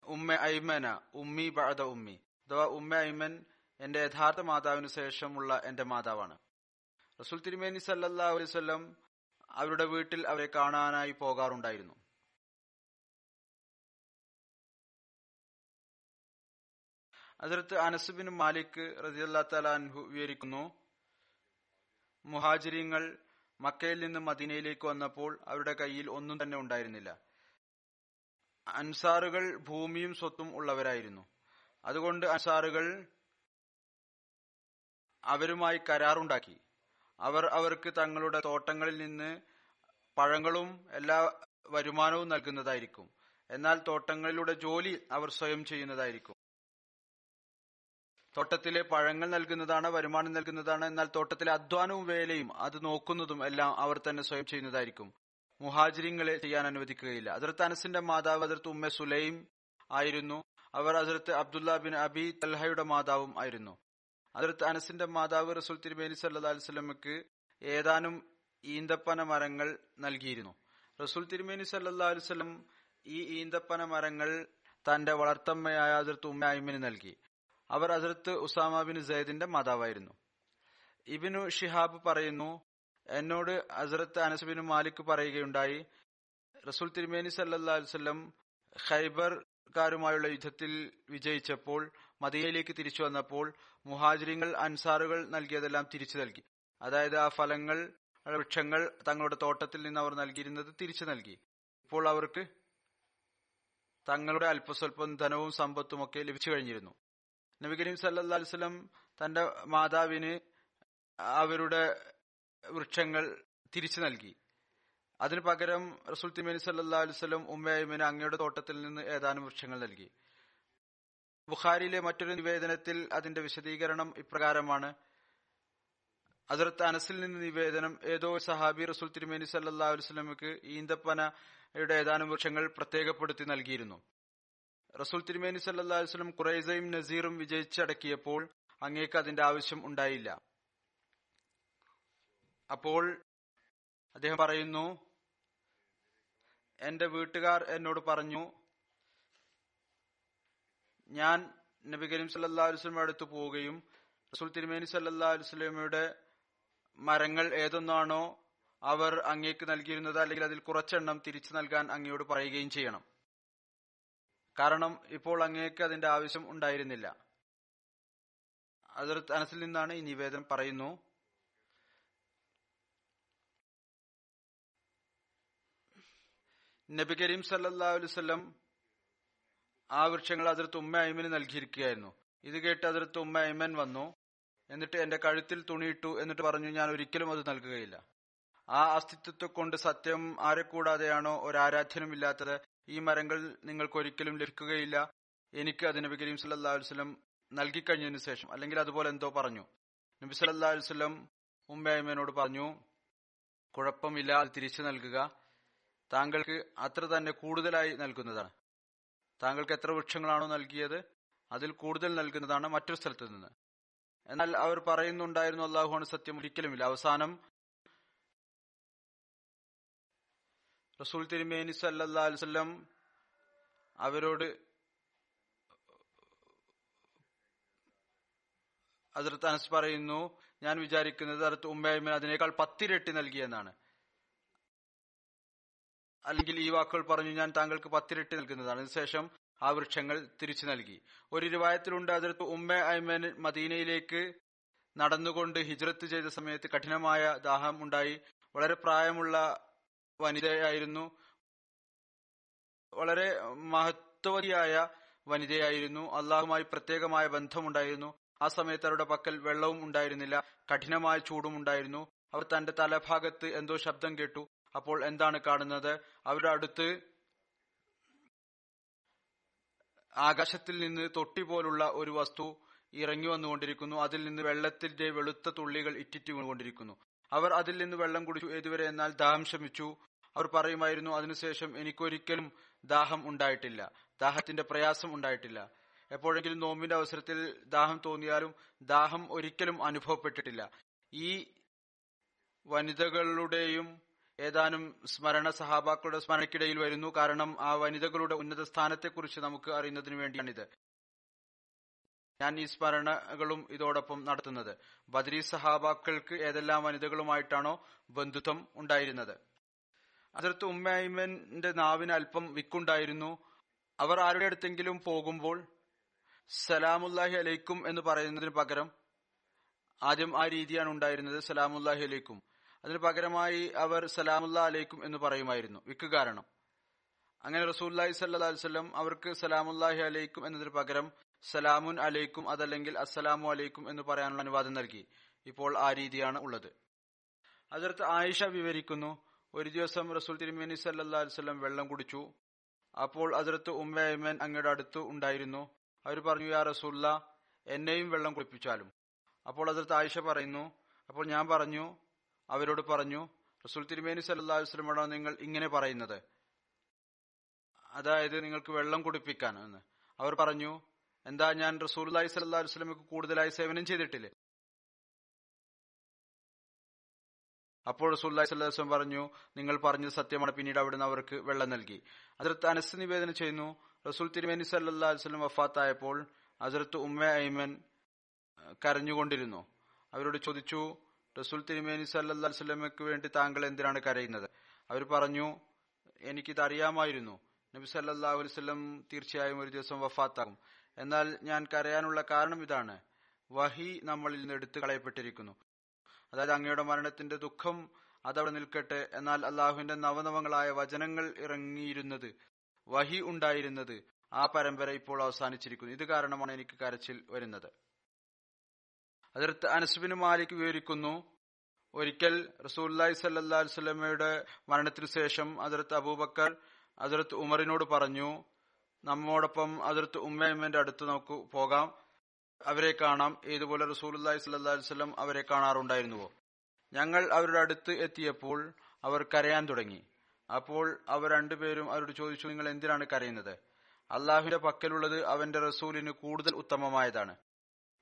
ഉമ്മ ഐമന ഉമ്മി ബഅദ ഉമ്മി. അഥവാ ഉമ്മ ഐമൻ എന്റെ യഥാർത്ഥ മാതാവിന് ശേഷമുള്ള എന്റെ മാതാവാണ്. റസൂൽ തിരുമേനി സല്ലാ അലൈവല്ലം അവരുടെ വീട്ടിൽ അവരെ കാണാനായി പോകാറുണ്ടായിരുന്നു. അതിർത്ത് അനസുബിൻ മാലിക് റതിയല്ലാ തലാൻഹു വിവരിക്കുന്നു മുഹാജിരിങ്ങൾ മക്കയിൽ നിന്ന് മദീനയിലേക്ക് വന്നപ്പോൾ അവരുടെ കയ്യിൽ ഒന്നും തന്നെ ഉണ്ടായിരുന്നില്ല. അൻസാറുകൾ ഭൂമിയും സ്വത്തും ഉള്ളവരായിരുന്നു. അതുകൊണ്ട് അൻസാറുകൾ അവരുമായി കരാറുണ്ടാക്കി. അവർ അവർക്ക് തങ്ങളുടെ തോട്ടങ്ങളിൽ നിന്ന് പഴങ്ങളും എല്ലാ വരുമാനവും നൽകുന്നതായിരിക്കും. എന്നാൽ തോട്ടങ്ങളിലൂടെ ജോലി അവർ സ്വയം ചെയ്യുന്നതായിരിക്കും. തോട്ടത്തിലെ പഴങ്ങൾ നൽകുന്നതാണ് വരുമാനം നൽകുന്നതാണ്. എന്നാൽ തോട്ടത്തിലെ അധ്വാനവും വേലയും അത് നോക്കുന്നതും എല്ലാം അവർ തന്നെ സ്വയം ചെയ്യുന്നതായിരിക്കും. മുഹാജിരിങ്ങളെ ചെയ്യാൻ അനുവദിക്കുകയില്ല. അതിർത്ത് അനസിന്റെ മാതാവ് അതിർത്ത് ഉമ്മ സുലൈം ആയിരുന്നു. അവർ അതിർത്ത് അബ്ദുല്ല ബിൻ അബി തൽഹയുടെ മാതാവും ആയിരുന്നു. അതിർത്ത് അനസിന്റെ മാതാവ് റസൂൽ തിരുമേനി സല്ലാ അലിസ്ലമക്ക് ഏതാനും ഈന്തപ്പന മരങ്ങൾ നൽകിയിരുന്നു. റസൂൽ തിരുമേനി സല്ലാ അലുസ്ലം ഈ ഈന്തപ്പന മരങ്ങൾ തന്റെ വളർത്തമ്മയായ അതിർത്ത് ഉമ്മ അയ്മിന് നൽകി. അവർ ഹസരത്ത് ഉസാമ ബിൻ സയ്ദിന്റെ മാതാവായിരുന്നു. ഇബിനു ഷിഹാബ് പറയുന്നു എന്നോട് ഹസരത്ത് അനസുബിന് മാലിക് പറയുകയുണ്ടായി റസൂൽ തിരുമേനി സല്ലാസ്ലം അലുസല്ലം ഖൈബർക്കാരുമായുള്ള യുദ്ധത്തിൽ വിജയിച്ചപ്പോൾ മദീനയിലേക്ക് തിരിച്ചു വന്നപ്പോൾ മുഹാജിരിങ്ങൾ അൻസാറുകൾ നൽകിയതെല്ലാം തിരിച്ചു നൽകി. അതായത് ആ ഫലങ്ങൾ വൃക്ഷങ്ങൾ തങ്ങളുടെ തോട്ടത്തിൽ നിന്ന് അവർ നൽകിയിരുന്നത് തിരിച്ചു നൽകി. ഇപ്പോൾ അവർക്ക് തങ്ങളുടെ അല്പസ്വല്പം ധനവും സമ്പത്തും ഒക്കെ ലഭിച്ചു കഴിഞ്ഞിരുന്നു. നബി കരീം സല്ലാ അലുസ്ലം തന്റെ മാതാവിന് അവരുടെ വൃക്ഷങ്ങൾ തിരിച്ചു നൽകി. അതിനു പകരം റസൂൽ തിമേനി സല്ലാ അലുസ്ലം ഉമ്മയമിന് അങ്ങയുടെ തോട്ടത്തിൽ നിന്ന് ഏതാനും വൃക്ഷങ്ങൾ നൽകി. ബുഖാരിയിലെ മറ്റൊരു നിവേദനത്തിൽ അതിന്റെ വിശദീകരണം ഇപ്രകാരമാണ്. അതിർത്ത് അനസിൽ നിന്ന് നിവേദനം ഏതോ സഹാബി റസൂൽ തിരുമേനി സല്ലാ അലുസ്ലമിക്ക് ഈന്തപ്പനയുടെ ഏതാനും വൃക്ഷങ്ങൾ പ്രത്യേകപ്പെടുത്തി നൽകിയിരുന്നു. റസൂൽ തിരുമേനി സല്ലാ വസ്ലം നസീറും വിജയിച്ചടക്കിയപ്പോൾ അങ്ങേക്ക് അതിന്റെ ആവശ്യം ഉണ്ടായില്ല. അപ്പോൾ അദ്ദേഹം പറയുന്നു എന്റെ വീട്ടുകാർ എന്നോട് പറഞ്ഞു ഞാൻ നബി കരീം സല്ലാ വസ്ലമ അടുത്ത് പോവുകയും റസൂൽ തിരുമേനി സല്ലാ വസ്ലമയുടെ മരങ്ങൾ ഏതൊന്നാണോ അവർ അങ്ങേക്ക് നൽകിയിരുന്നത് അല്ലെങ്കിൽ അതിൽ കുറച്ചെണ്ണം തിരിച്ചു നൽകാൻ അങ്ങയോട് പറയുകയും ചെയ്യണം. കാരണം ഇപ്പോൾ അങ്ങേക്ക് അതിന്റെ ആവശ്യം ഉണ്ടായിരുന്നില്ല. അതിർത്ത് അനസിൽ നിന്നാണ് ഈ നിവേദനം പറയുന്നു. നബി കരീം സല്ലാ ആ വൃക്ഷങ്ങൾ അതിർത്ത് ഉമ്മ ഐമന് നൽകിയിരിക്കുകയായിരുന്നു. ഇത് കേട്ട് അതിർത്ത് ഉമ്മ ഐമൻ വന്നു. എന്നിട്ട് എന്റെ കഴുത്തിൽ തുണിയിട്ടു എന്നിട്ട് പറഞ്ഞു ഞാൻ ഒരിക്കലും അത് നൽകുകയില്ല. ആ അസ്തിത്വത്തെ കൊണ്ട് സത്യം ആരെ കൂടാതെയാണോ ഒരാരാധ്യനുമില്ലാത്തത്? ഈ മരങ്ങൾ നിങ്ങൾക്ക് ഒരിക്കലും ലഭിക്കുകയില്ല. എനിക്ക് അത് നബി കരീം സല്ലാ വസ്ലം നൽകിക്കഴിഞ്ഞതിനു ശേഷം അല്ലെങ്കിൽ അതുപോലെ എന്തോ പറഞ്ഞു. നബി സല്ലാ അലുസ്ലം ഉമ്മയമ്മനോട് പറഞ്ഞു കുഴപ്പമില്ല അത് തിരിച്ചു നൽകുക. താങ്കൾക്ക് അത്ര തന്നെ കൂടുതലായി നൽകുന്നതാണ്. താങ്കൾക്ക് എത്ര വൃക്ഷങ്ങളാണോ നൽകിയത് അതിൽ കൂടുതൽ നൽകുന്നതാണ് മറ്റൊരു സ്ഥലത്ത് നിന്ന്. എന്നാൽ അവർ പറയുന്നുണ്ടായിരുന്നു അള്ളാഹുവാണ് സത്യം ഒരിക്കലുമില്ല. അവസാനം റസൂൽ തിരുമേനി സല്ലാ അവരോട് അതിർത്ത് അനസ് പറയുന്നു ഞാൻ വിചാരിക്കുന്നത് അതിർത്ത് ഉമ്മയമ്മ അതിനേക്കാൾ പത്തിരട്ടി നൽകിയെന്നാണ്. അല്ലെങ്കിൽ ഈ വാക്കുകൾ പറഞ്ഞു ഞാൻ താങ്കൾക്ക് പത്തിരട്ടി നൽകുന്നതാണ്. അതിനുശേഷം ആ വൃക്ഷങ്ങൾ തിരിച്ചു നൽകി. ഒരു രൂപായത്തിലുണ്ട് അതിർത്ത് ഉമ്മ അയ്മൻ മദീനയിലേക്ക് നടന്നുകൊണ്ട് ഹിജ്രത്ത് ചെയ്ത സമയത്ത് കഠിനമായ ദാഹം ഉണ്ടായി. വളരെ പ്രായമുള്ള വനിതയായിരുന്നു. വളരെ മഹത്വതിയായ വനിതയായിരുന്നു. അള്ളാഹുമായി പ്രത്യേകമായ ബന്ധമുണ്ടായിരുന്നു. ആ സമയത്ത് അവരുടെ പക്കൽ വെള്ളവും ഉണ്ടായിരുന്നില്ല. കഠിനമായ ചൂടും ഉണ്ടായിരുന്നു. അവർ തന്റെ തലഭാഗത്ത് എന്തോ ശബ്ദം കേട്ടു. അപ്പോൾ എന്താണ് കാണുന്നത്? അവരുടെ അടുത്ത് ആകാശത്തിൽ നിന്ന് തൊട്ടി പോലുള്ള ഒരു വസ്തു ഇറങ്ങി വന്നുകൊണ്ടിരിക്കുന്നു. അതിൽ നിന്ന് വെള്ളത്തിന്റെ വെളുത്ത തുള്ളികൾ ഇറ്റിറ്റ് വീണുകൊണ്ടിരിക്കുന്നു അവർ അതിൽ നിന്ന് വെള്ളം കുടിച്ചു ഏതുവരെ എന്നാൽ ദാഹം ശമിച്ചു. അവർ പറയുമായിരുന്നു അതിനുശേഷം എനിക്കൊരിക്കലും ദാഹം ഉണ്ടായിട്ടില്ല. ദാഹത്തിന്റെ പ്രയാസം ഉണ്ടായിട്ടില്ല. എപ്പോഴെങ്കിലും നോമ്പിന്റെ അവസരത്തിൽ ദാഹം തോന്നിയാലും ദാഹം ഒരിക്കലും അനുഭവപ്പെട്ടിട്ടില്ല. ഈ വനിതകളുടെയും ഏതാനും സ്മരണ സഹാബാക്കളുടെ സ്മരണയ്ക്കിടയിൽ വരുന്നു. കാരണം ആ വനിതകളുടെ ഉന്നത സ്ഥാനത്തെക്കുറിച്ച് നമുക്ക് അറിയുന്നതിന് വേണ്ടിയാണിത്. ഞാൻ ഈ സ്മരണകളും ഇതോടൊപ്പം നടത്തുന്നത്. ബദരി സഹാബാക്കൾക്ക് ഏതെല്ലാം വനിതകളുമായിട്ടാണോ ബന്ധുത്വം ഉണ്ടായിരുന്നത്? അതിർത്ത് ഉമ്മൈമന്റെ നാവിന് അല്പം വിക്കുണ്ടായിരുന്നു. അവർ ആരുടെ അടുത്തെങ്കിലും പോകുമ്പോൾ സലാമുല്ലാഹി അലൈക്കും എന്ന് പറയുന്നതിന് പകരം ആദ്യം ആ രീതിയാണ് ഉണ്ടായിരുന്നത് സലാമുല്ലാഹി അലൈക്കും. അതിന് പകരമായി അവർ സലാമുല്ല അലൈക്കും എന്ന് പറയുമായിരുന്നു വിക്ക് കാരണം. അങ്ങനെ റസൂല്ലാഹി സല്ലാ വല്ലം അവർക്ക് സലാമുല്ലാഹി അലൈക്കും എന്നതിന് പകരം സലാമുൻ അലൈക്കും അതല്ലെങ്കിൽ അസ്സലാമു അലൈക്കും എന്ന് പറയാനുള്ള അനുവാദം നൽകി. ഇപ്പോൾ ആ രീതിയാണ് ഉള്ളത്. അതിർത്ത് ആയിഷ വിവരിക്കുന്നു ഒരു ദിവസം റസൂൽ തിരുമേനി സല്ലാ വല്ലം വെള്ളം കുടിച്ചു. അപ്പോൾ അതിർത്ത് ഉമ്മയമ്മൻ അങ്ങയുടെ അടുത്ത് ഉണ്ടായിരുന്നു. അവർ പറഞ്ഞു യാ റസൂല്ല എന്നെയും വെള്ളം കുളിപ്പിച്ചാലും അപ്പോൾ അതിർത്ത് ആയിഷ പറയുന്നു അപ്പോൾ ഞാൻ പറഞ്ഞു അവരോട് പറഞ്ഞു റസൂൽ തിരുമേനി സല്ലാ വസ്ലമോടാണ് നിങ്ങൾ ഇങ്ങനെ പറയുന്നത്? അതായത് നിങ്ങൾക്ക് വെള്ളം കുടിപ്പിക്കാൻ എന്ന്. അവർ പറഞ്ഞു എന്താ ഞാൻ റസൂൽ അലൈഹി സല്ലാ വസ്ലമക്ക് കൂടുതലായി സേവനം ചെയ്തിട്ടില്ലേ? അപ്പോൾ റസൂല്ലായി സ്വല്ലം പറഞ്ഞു നിങ്ങൾ പറഞ്ഞത് സത്യമാണ് പിന്നീട് അവിടുന്ന് അവർക്ക് വെള്ളം നൽകി. അതിർത്ത് അനസ് നിവേദനം ചെയ്യുന്നു റസൂൽ തിരുമേനി സല്ലാ വസ്ലം വഫാത്തായപ്പോൾ അതിർത്ത് ഉമ്മ ഐമൻ കരഞ്ഞുകൊണ്ടിരുന്നു. അവരോട് ചോദിച്ചു റസൂൽ തിരുമേനി സല്ലാ വസ്ലമക്ക് വേണ്ടി താങ്കൾ എന്തിനാണ് കരയുന്നത്? അവർ പറഞ്ഞു എനിക്കിത് അറിയാമായിരുന്നു നബി സല്ലാ അലൈവല്ലം തീർച്ചയായും ഒരു ദിവസം വഫാത്താകും. എന്നാൽ ഞാൻ കരയാനുള്ള കാരണം ഇതാണ്. വഹി നമ്മളിൽ നിന്ന് എടുത്തു കളയപ്പെട്ടിരിക്കുന്നു. അതായത് അങ്ങയുടെ മരണത്തിന്റെ ദുഃഖം അതവിടെ നിൽക്കട്ടെ. എന്നാൽ അള്ളാഹുവിന്റെ നവനവങ്ങളായ വചനങ്ങൾ ഇറങ്ങിയിരുന്നത് വഹി ഉണ്ടായിരുന്നത് ആ പരമ്പര ഇപ്പോൾ അവസാനിച്ചിരിക്കുന്നു. ഇത് കാരണമാണ് എനിക്ക് കരച്ചിൽ വരുന്നത്. അതിർത്ത് അനസുബിന് മാലിക് വിവരിക്കുന്നു ഒരിക്കൽ റസൂല്ലായി സല്ലാ വല്ലമയുടെ മരണത്തിനു ശേഷം അതിർത്ത് അബൂബക്കർ അതിർത്ത് ഉമറിനോട് പറഞ്ഞു നമ്മോടൊപ്പം അതിർത്ത് ഉമ്മയമ്മന്റെ അടുത്ത് നമുക്ക് പോകാം. അവരെ കാണാം. ഏതുപോലെ റസൂലി സ്വല്ലം വല്ലം അവരെ കാണാറുണ്ടായിരുന്നുവോ? ഞങ്ങൾ അവരുടെ അടുത്ത് എത്തിയപ്പോൾ അവർ കരയാൻ തുടങ്ങി. അപ്പോൾ അവർ രണ്ടുപേരും അവരോട് ചോദിച്ചു നിങ്ങൾ എന്തിനാണ് കരയുന്നത്? അള്ളാഹുവിന്റെ പക്കലുള്ളത് അവന്റെ റസൂലിന് കൂടുതൽ ഉത്തമമായതാണ്.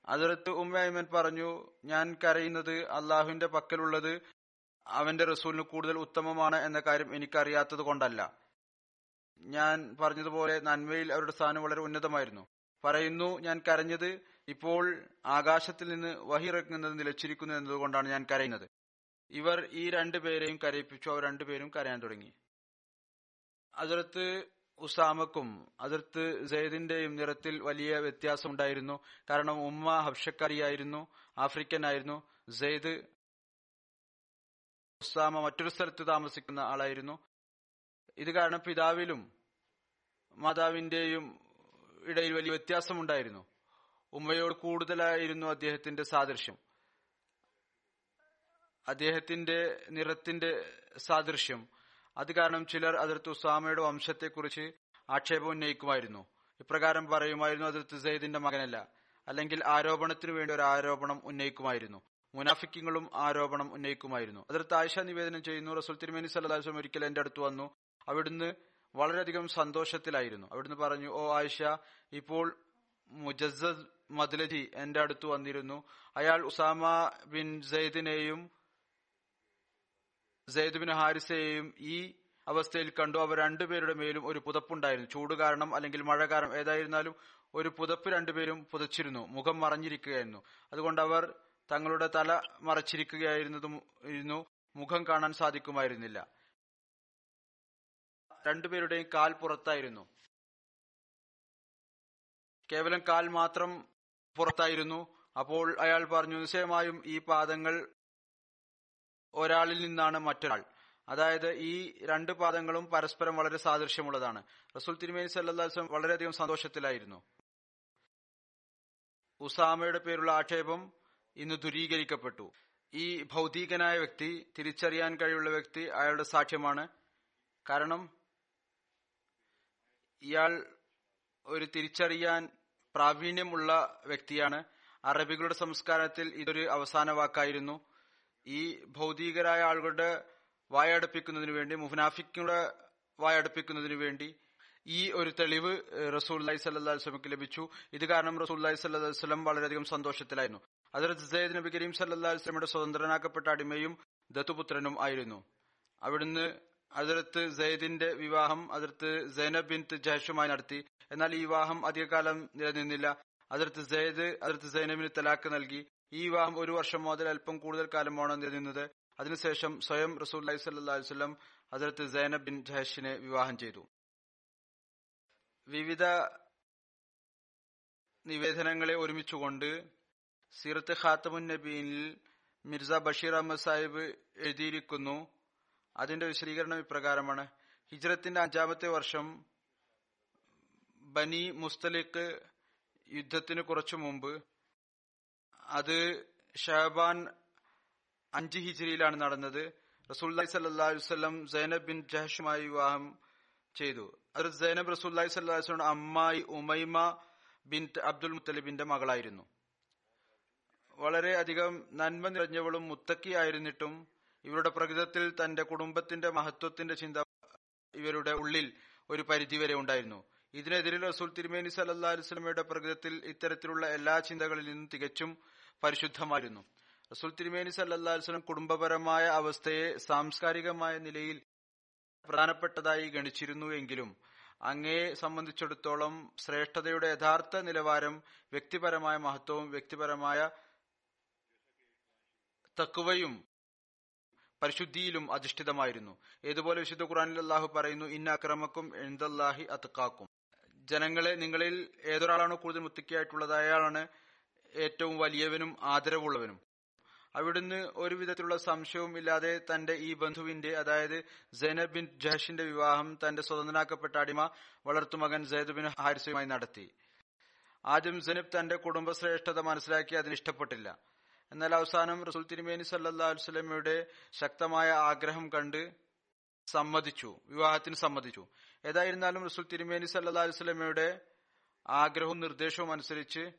അതിർത്ത് ഉമ്മയമ്മൻ പറഞ്ഞു ഞാൻ കരയുന്നത് അള്ളാഹുവിന്റെ പക്കലുള്ളത് അവന്റെ റസൂലിന് കൂടുതൽ ഉത്തമമാണ് എന്ന കാര്യം എനിക്കറിയാത്തത് കൊണ്ടല്ല. ഞാൻ പറഞ്ഞതുപോലെ നന്മയിൽ അവരുടെ സ്ഥാനം വളരെ ഉന്നതമായിരുന്നു. പറയുന്നു ഞാൻ കരഞ്ഞത് ഇപ്പോൾ ആകാശത്തിൽ നിന്ന് വഹിറക്കുന്നത് നിലച്ചിരിക്കുന്നു എന്നതുകൊണ്ടാണ് ഞാൻ കരയുന്നത്. ഇവർ ഈ രണ്ടുപേരെയും കരയിപ്പിച്ചു അവർ രണ്ടുപേരും കരയാൻ തുടങ്ങി. അതിർത്ത് ഉസാമക്കും അതിർത്ത് സെയ്ദിന്റെയും നിറത്തിൽ വലിയ വ്യത്യാസം ഉണ്ടായിരുന്നു. കാരണം ഉമ്മ ഹബ്ഷക്കാരിയായിരുന്നു ആഫ്രിക്കൻ ആയിരുന്നു സെയ്ദ് ഉസാമ മറ്റൊരു സ്ഥലത്ത് താമസിക്കുന്ന ആളായിരുന്നു. ഇത് കാരണം പിതാവിലും മാതാവിന്റെയും ഇടയിൽ വലിയ വ്യത്യാസമുണ്ടായിരുന്നു. ഉമ്മയോട് കൂടുതലായിരുന്നു അദ്ദേഹത്തിന്റെ സാദൃശ്യം. അദ്ദേഹത്തിന്റെ നിറത്തിന്റെ സാദൃശ്യം. അത് കാരണം ചിലർ അതിർത്ത് ഉസാമയുടെ വംശത്തെക്കുറിച്ച് ആക്ഷേപം ഉന്നയിക്കുമായിരുന്നു. ഇപ്രകാരം പറയുമായിരുന്നു അതിർത്ത് സെയ്ദിന്റെ മകനല്ല അല്ലെങ്കിൽ ആരോപണത്തിനു വേണ്ടി ഒരു ആരോപണം ഉന്നയിക്കുമായിരുന്നു. മുനാഫിക്കിങ്ങളും ആരോപണം ഉന്നയിക്കുമായിരുന്നു. അതിർത്ത് ആയിഷ നിവേദനം ചെയ്യുന്നു റസുൽ തിരുമേനി സല്ലാസ്വം ഒരിക്കൽ എന്റെ അടുത്ത് വന്നു. അവിടുന്ന് വളരെയധികം സന്തോഷത്തിലായിരുന്നു. അവിടുന്ന് പറഞ്ഞു ഓ ആയിഷ ഇപ്പോൾ മുജസ്സദ് മദ്ലജി എന്റെ അടുത്ത് വന്നിരുന്നു. അയാൾ ഉസാമ ബിൻ സെയ്ദിനെയും സെയ്ദ് ബിൻ ഹാരിസയെയും ഈ അവസ്ഥയിൽ കണ്ടു. അവർ രണ്ടുപേരുടെ മേലും ഒരു പുതപ്പുണ്ടായിരുന്നു. ചൂട് കാരണം അല്ലെങ്കിൽ മഴ കാരണം ഏതായിരുന്നാലും ഒരു പുതപ്പ് രണ്ടുപേരും പുതച്ചിരുന്നു. മുഖം മറഞ്ഞിരിക്കുകയായിരുന്നു. അതുകൊണ്ട് അവർ തങ്ങളുടെ തല മറച്ചിരിക്കുകയായിരുന്നതും മുഖം കാണാൻ സാധിക്കുമായിരുന്നില്ല. രണ്ടുപേരുടെയും കാൽ പുറത്തായിരുന്നു. കേവലം കാൽ മാത്രം പുറത്തായിരുന്നു. അപ്പോൾ അയാൾ പറഞ്ഞു നിശ്ചയമായും ഈ പാദങ്ങൾ ഒരാളിൽ നിന്നാണ് മറ്റൊരാൾ. അതായത് ഈ രണ്ട് പാദങ്ങളും പരസ്പരം വളരെ സാദൃശ്യമുള്ളതാണ്. റസൂൽ തിരുമേനി സല്ലാസ്ലം വളരെയധികം സന്തോഷത്തിലായിരുന്നു. ഉസാമയുടെ പേരുള്ള ആക്ഷേപം ഇന്ന് ദുരീകരിക്കപ്പെട്ടു. ഈ ഭൗതികനായ വ്യക്തി തിരിച്ചറിയാൻ കഴിയുള്ള വ്യക്തി അയാളുടെ സാക്ഷ്യമാണ്. കാരണം ഇയാൾ ഒരു തിരിച്ചറിയാൻ പ്രാവീണ്യമുള്ള വ്യക്തിയാണ്. അറബികളുടെ സംസ്കാരത്തിൽ ഇതൊരു അവസാന വാക്കായിരുന്നു. ഈ ഭൗതികരായ ആളുകളുടെ വായടപ്പിക്കുന്നതിനു വേണ്ടി മുഹനാഫിക്കുടെ വായടപ്പിക്കുന്നതിനു വേണ്ടി ഈ ഒരു തെളിവ് റസൂൽ സല്ലാ വസ്ലമക്ക് ലഭിച്ചു. ഇത് കാരണം റസൂൽ സല്ലാ വസ്ലം വളരെയധികം സന്തോഷത്തിലായിരുന്നു. അതിർത്ത് സെയ്ദ് നബി കരീം സല്ലാ വസ്ലമയുടെ സ്വതന്ത്രനാക്കപ്പെട്ട അടിമയും ദത്തുപുത്രനും ആയിരുന്നു. അവിടുന്ന് അതിർത്ത് സെയ്ദിന്റെ വിവാഹം അതിർത്ത് സൈനബ് ബിൻ ജഹഷുമായി നടത്തി. എന്നാൽ ഈ വിവാഹം അധികകാലം നിലനിന്നില്ല. അതിർത്ത് സെയ്ദ് അതിർത്ത് സൈനബിന് തലാക്ക് നൽകി. ഈ വിവാഹം ഒരു വർഷം മുതൽ അല്പം കൂടുതൽ കാലമാണ് നിലനിന്നത്. അതിനുശേഷം സ്വയം റസൂൽ അലൈഹി സ്വല്ലം അതിർത്ത് സൈനബ് ബിൻ ജഹഷിനെ വിവാഹം ചെയ്തു. വിവിധ നിവേദനങ്ങളെ ഒരുമിച്ചുകൊണ്ട് സീറത്ത് ഖാത്തമുൻ നബീനിൽ മിർസ ബഷീർ അഹമ്മദ് സാഹിബ് എഴുതിയിരിക്കുന്നു. അതിന്റെ വിശദീകരണം ഇപ്രകാരമാണ്. ഹിജ്രത്തിന്റെ അഞ്ചാമത്തെ വർഷം ബനി മുസ്തലിഖ് യുദ്ധത്തിന് കുറച്ചു മുമ്പ് അത് ഷഹബാൻ അഞ്ച് ഹിജ്രിയിലാണ് നടന്നത്. റസൂല്ലി സല്ലാ വല്ലം സൈനബ് ബിൻ ജഹഷുമായി വിവാഹം ചെയ്തു. അത് സൈനബ് റസൂല്ലി സല്ലാസ്ലയുടെ അമ്മായി ഉമൈമ ബിൻ അബ്ദുൽ മുത്തലിബിന്റെ മകളായിരുന്നു. വളരെ അധികം നന്മ നിറഞ്ഞവളും മുത്തക്കിയായിരുന്നിട്ടും ഇവരുടെ പ്രകൃതത്തിൽ തന്റെ കുടുംബത്തിന്റെ മഹത്വത്തിന്റെ ചിന്ത ഇവരുടെ ഉള്ളിൽ ഒരു പരിധിവരെ ഉണ്ടായിരുന്നു. ഇതിനെതിരെ റസൂൽ തിരുമേനി സല്ലാ അലുസ്ലമയുടെ പ്രകൃതത്തിൽ ഇത്തരത്തിലുള്ള എല്ലാ ചിന്തകളിൽ നിന്നും തികച്ചും പരിശുദ്ധമായിരുന്നു. റസൂൽ തിരുമേനി സല്ലാ അലുസ്ലം കുടുംബപരമായ അവസ്ഥയെ സാംസ്കാരികമായ നിലയിൽ പ്രധാനപ്പെട്ടതായി ഗണിച്ചിരുന്നു എങ്കിലും അങ്ങയെ സംബന്ധിച്ചിടത്തോളം ശ്രേഷ്ഠതയുടെ യഥാർത്ഥ നിലവാരം വ്യക്തിപരമായ മഹത്വവും വ്യക്തിപരമായ തക്കുവയും പരിശുദ്ധിയിലും അധിഷ്ഠിതമായിരുന്നു. ഏതുപോലെ വിശുദ്ധ ഖുറാനിൽ അള്ളാഹു പറയുന്നു ഇന്ന അക്രമക്കും എന്തല്ലാഹി അത്തക്കാക്കും ജനങ്ങളെ നിങ്ങളിൽ ഏതൊരാളാണോ കൂടുതൽ മുത്തുക്കിയായിട്ടുള്ളത് അയാളാണ് ഏറ്റവും വലിയവനും ആദരവുള്ളവനും. അവിടുന്ന് ഒരു വിധത്തിലുള്ള സംശയവും ഇല്ലാതെ തന്റെ ഈ ബന്ധുവിന്റെ അതായത് സൈനബ് ബിൻ ജഹഷിന്റെ വിവാഹം തന്റെ സ്വതന്ത്രനാക്കപ്പെട്ട അടിമ വളർത്തുമകൻ സൈദ് ബിൻ ഹാരിസുമായി നടത്തി. ആദ്യം സൈനബ് തന്റെ കുടുംബശ്രേഷ്ഠത മനസ്സിലാക്കി അതിന് ഇഷ്ടപ്പെട്ടില്ല. എന്നാൽ അവസാനം റസൂൽ തിരുമേനി സല്ലാ വസ്ലമയുടെ ശക്തമായ ആഗ്രഹം കണ്ട് സമ്മതിച്ചു വിവാഹത്തിന് സമ്മതിച്ചു. ഏതായിരുന്നാലും റസൂൽ തിരുമേനി സല്ലാ വസ്ലമയുടെ ആഗ്രഹവും നിർദ്ദേശവും അനുസരിച്ച്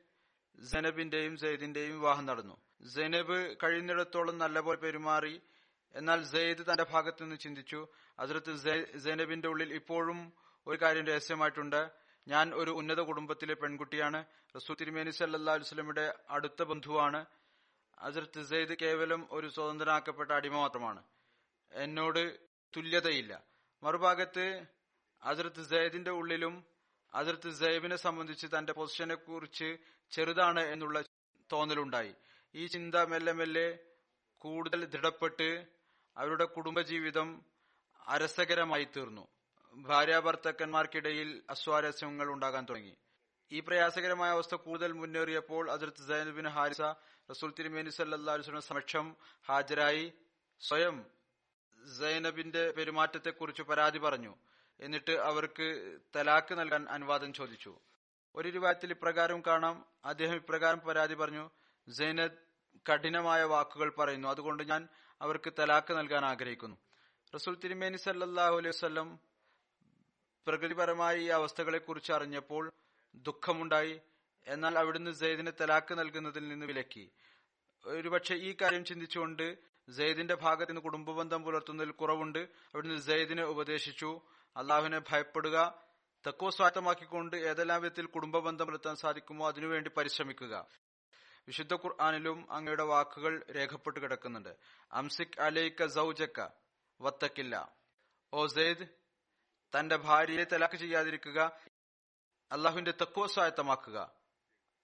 ജനബിന്റെയും സെയ്ദിന്റെയും വിവാഹം നടന്നു. ജനബ് കഴിയുന്നിടത്തോളം നല്ലപോലെ പെരുമാറി എന്നാൽ സെയ്ദ് തന്റെ ഭാഗത്ത് നിന്ന് ചിന്തിച്ചു അതിർത്ത് ജനബിന്റെ ഉള്ളിൽ ഇപ്പോഴും ഒരു കാര്യം രഹസ്യമായിട്ടുണ്ട്. ഞാൻ ഒരു ഉന്നത കുടുംബത്തിലെ പെൺകുട്ടിയാണ്. റസൂൽ തിരുമേനി സല്ലാ അലുസ്ലമിയുടെ അടുത്ത ബന്ധുവാണ്. അതിർത്ത് സെയ്ദ് കേവലം ഒരു സ്വതന്ത്രനാക്കപ്പെട്ട അടിമ മാത്രമാണ്. എന്നോട് തുല്യതയില്ല. മറുഭാഗത്ത് അതിർത്ത് സെയ്ദിന്റെ ഉള്ളിലും അതിർത്ത് സെയ്ബിനെ സംബന്ധിച്ച് തന്റെ പൊസിഷനെ കുറിച്ച് ചെറുതാണ് എന്നുള്ള തോന്നലുണ്ടായി. ഈ ചിന്ത മെല്ലെ മെല്ലെ കൂടുതൽ ദൃഢപ്പെട്ട് അവരുടെ കുടുംബജീവിതം അരസകരമായി തീർന്നു ഭാര്യാഭർത്തക്കന്മാർക്കിടയിൽ അസ്വാരസ്യങ്ങൾ ഉണ്ടാകാൻ തുടങ്ങി. ഈ പ്രയാസകരമായ അവസ്ഥ കൂടുതൽ മുന്നേറിയപ്പോൾ അതിർത്ത് സൈനബിൻ ഹാരിസ റസൂൽ തിരുമേനി സല്ലാസ്ലം സമക്ഷം ഹാജരായി സ്വയം സൈനബിന്റെ പെരുമാറ്റത്തെക്കുറിച്ച് പരാതി പറഞ്ഞു. എന്നിട്ട് അവർക്ക് തലാക്ക് നൽകാൻ അനുവാദം ചോദിച്ചു. ഒരു രൂപത്തിൽ ഇപ്രകാരം കാണാം. അദ്ദേഹം ഇപ്രകാരം പരാതി പറഞ്ഞു. സൈനദ് കഠിനമായ വാക്കുകൾ പറയുന്നു. അതുകൊണ്ട് ഞാൻ അവർക്ക് തലാക്ക് നൽകാൻ ആഗ്രഹിക്കുന്നു. റസൂൽ തിരുമേനി സല്ലാഹു അലൈഹി വസ്ലം പ്രകൃതിപരമായ ഈ അവസ്ഥകളെക്കുറിച്ച് അറിഞ്ഞപ്പോൾ ദുഃഖമുണ്ടായി. എന്നാൽ അവിടുന്ന് സെയ്ദിന് തലാക്ക് നൽകുന്നതിൽ നിന്ന് വിലക്കി. ഒരുപക്ഷെ ഈ കാര്യം ചിന്തിച്ചുകൊണ്ട് സെയ്ദിന്റെ ഭാഗത്ത് നിന്ന് കുടുംബബന്ധം പുലർത്തുന്നതിൽ കുറവുണ്ട്. അവിടുന്ന് സെയ്ദിനെ ഉപദേശിച്ചു. അള്ളാഹുവിനെ ഭയപ്പെടുക തക്കോ സ്വാർത്ഥമാക്കിക്കൊണ്ട് ഏതെല്ലാം വിധത്തിൽ കുടുംബബന്ധം പുലർത്താൻ സാധിക്കുമോ അതിനുവേണ്ടി പരിശ്രമിക്കുക. വിശുദ്ധ ഖുർആാനിലും അങ്ങയുടെ വാക്കുകൾ രേഖപ്പെട്ട് കിടക്കുന്നുണ്ട്. അംസിക് അലൈക്ക സൗജക്ക വത്തക്കില്ല. ഓ സെയ്ദ് തന്റെ ഭാര്യയെ തലാക്ക് ചെയ്യാതിരിക്കുക. അള്ളാഹുവിന്റെ തക്കുവ സ്വായത്തമാക്കുക.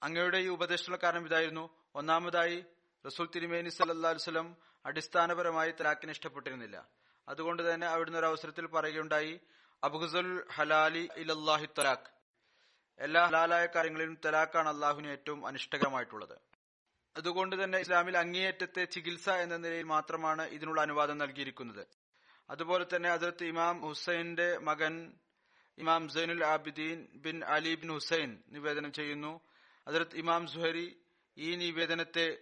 അങ്ങയുടെ ഈ ഉപദേശത്തിനുള്ള കാരണം ഇതായിരുന്നു. ഒന്നാമതായി റസൂൽ തിരുമേനി സല്ലാ വസ്ലം അടിസ്ഥാനപരമായി തലാക്കിന് ഇഷ്ടപ്പെട്ടിരുന്നില്ല. അതുകൊണ്ട് തന്നെ അവിടുന്ന് ഒരു അവസരത്തിൽ പറയുകയുണ്ടായി അബുഹുസൽ ഹലാലി ഇലല്ലാഹി തലാഖ്. എല്ലാ ഹലാലായ കാര്യങ്ങളിലും തലാഖാണ് അള്ളാഹുവിന് ഏറ്റവും അനിഷ്ടകരമായിട്ടുള്ളത്. അതുകൊണ്ട് തന്നെ ഇസ്ലാമിൽ അങ്ങേയറ്റത്തെ ചികിത്സ എന്ന നിലയിൽ മാത്രമാണ് ഇതിനുള്ള അനുവാദം നൽകിയിരിക്കുന്നത്. അതുപോലെ തന്നെ അതിർത്ത് ഇമാം ഹുസൈന്റെ മകൻ ഇമാം Zainul Abidin bin Ali bin Husain നിവേദനം ചെയ്യുന്നു. അതിർത്ത് ഇമാം സുഹരി ഈ നിവേദനത്തെ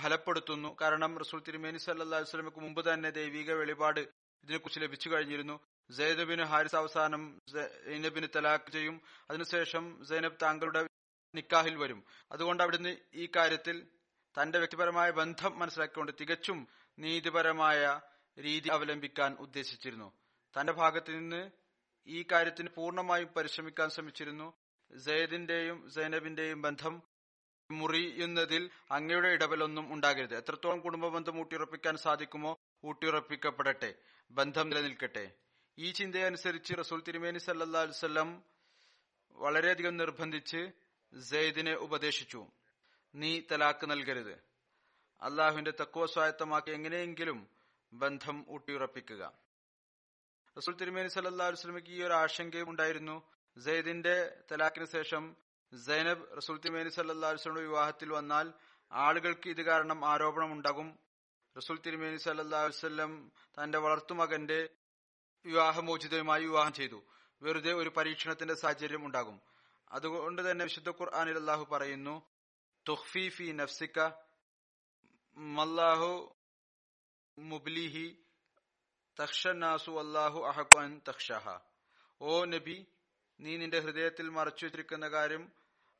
ഫലപ്പെടുത്തുന്നു. കാരണം റസൂൽ തിരുമേനി സല്ലാ വസ്ലമക്ക് മുമ്പ് തന്നെ ദൈവിക വെളിപാട് ഇതിനെക്കുറിച്ച് ലഭിച്ചു കഴിഞ്ഞിരുന്നു. സൈനബിന് ഹാരിസ് അവസാനം സൈനബിന് തലാഖ് ചെയ്യും. അതിനുശേഷം സൈനബ് താങ്കളുടെ നിക്കാഹിൽ വരും. അതുകൊണ്ട് അവിടുന്ന് ഈ കാര്യത്തിൽ തന്റെ വ്യക്തിപരമായ ബന്ധം മനസ്സിലാക്കിക്കൊണ്ട് തികച്ചും നീതിപരമായ രീതി അവലംബിക്കാൻ ഉദ്ദേശിച്ചിരുന്നു. തന്റെ ഭാഗത്ത് നിന്ന് ഈ കാര്യത്തിന് പൂർണമായും പരിശ്രമിക്കാൻ ശ്രമിച്ചിരുന്നു. സയ്യദിന്റെയും സൈനബിന്റെയും ബന്ധം മുറിയുന്നതിൽ അങ്ങയുടെ ഇടപെലൊന്നും ഉണ്ടാകരുത്. എത്രത്തോളം കുടുംബ ബന്ധം ഊട്ടിയുറപ്പിക്കാൻ സാധിക്കുമോ ഊട്ടിയുറപ്പിക്കപ്പെടട്ടെ. ബന്ധം നിലനിൽക്കട്ടെ. ഈ ചിന്തയനുസരിച്ച് റസൂൽ തിരുമേനി സല്ലാ വല്ലം വളരെയധികം നിർബന്ധിച്ച് സെയ്ദിനെ ഉപദേശിച്ചു. നീ തലാക്ക് നൽകരുത്. അള്ളാഹുവിന്റെ തക്കുവ സ്വായത്തമാക്കി എങ്ങനെയെങ്കിലും ബന്ധം ഊട്ടിയുറപ്പിക്കുക. റസൂൽ തിരുമേനി സല്ലാ വസ്ലമിക്ക് ഈ ഒരു ആശങ്കയും ഉണ്ടായിരുന്നു. സെയ്ദിന്റെ തലാക്കിന് ശേഷം സൈനബ് റസൂൽ തിരുമേനി സല്ലാ വസ്ലമിന്റെ വിവാഹത്തിൽ വന്നാൽ ആളുകൾക്ക് ഇത് കാരണം ആരോപണം ഉണ്ടാകും. റസൂൽ തിരുമേനി സല്ലാ വസ്ലം തന്റെ വളർത്തുമകന്റെ വിവാഹമോചിതയുമായി വിവാഹം ചെയ്തു. വെറുതെ ഒരു പരീക്ഷണത്തിന്റെ സാഹചര്യം ഉണ്ടാകും. അതുകൊണ്ട് തന്നെ വിശുദ്ധ ഖുർആാനിൽ അള്ളാഹു പറയുന്നു തുഹ്ഫി ഫി നഫ്സിക്ക മല്ലാഹു മുബ്ലിഹി തക്ഷനാസു അള്ളാഹു അൻ തക്ഷഹ ഓ നബി നീ നിന്റെ ഹൃദയത്തിൽ മറച്ചു വെച്ചിരിക്കുന്ന കാര്യം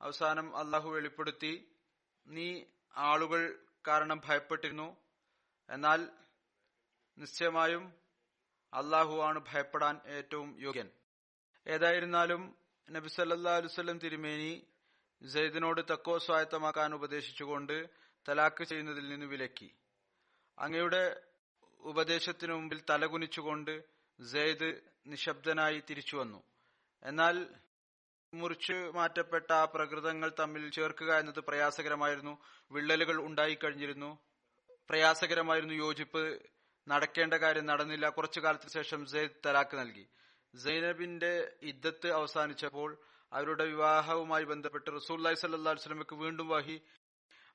അവസാനം അള്ളാഹു വെളിപ്പെടുത്തി. നീ ആളുകൾ കാരണം ഭയപ്പെട്ടിരുന്നു. എന്നാൽ നിശ്ചയമായും അള്ളാഹു ആണ് ഭയപ്പെടാൻ ഏറ്റവും യോഗ്യൻ. ഏതായിരുന്നാലും നബി സല്ലാ അലുസല്ലം തിരുമേനി സെയ്ദിനോട് തക്കോ സ്വായത്തമാക്കാൻ ഉപദേശിച്ചുകൊണ്ട് തലാക്ക് ചെയ്യുന്നതിൽ നിന്ന് വിലക്കി. അങ്ങയുടെ ഉപദേശത്തിനു മുമ്പിൽ തലകുനിച്ചുകൊണ്ട് സെയ്ദ് നിശബ്ദനായി തിരിച്ചു വന്നു. എന്നാൽ മുറിച്ചു മാറ്റപ്പെട്ട ആ പ്രകൃതങ്ങൾ തമ്മിൽ ചേർക്കുക എന്നത് പ്രയാസകരമായിരുന്നു. വിള്ളലുകൾ ഉണ്ടായിക്കഴിഞ്ഞിരുന്നു. പ്രയാസകരമായിരുന്നു യോജിപ്പ്. നടക്കേണ്ട കാര്യം നടന്നില്ല. കുറച്ചു കാലത്തിന് ശേഷം സെയ്ദ് തലാക്ക് നൽകി. സൈനബിന്റെ ഇദ്ദത്ത് അവസാനിച്ചപ്പോൾ അവരുടെ വിവാഹവുമായി ബന്ധപ്പെട്ട് റസൂല്ലായി സല്ലാ വസ്ലമക്ക് വീണ്ടും വഹി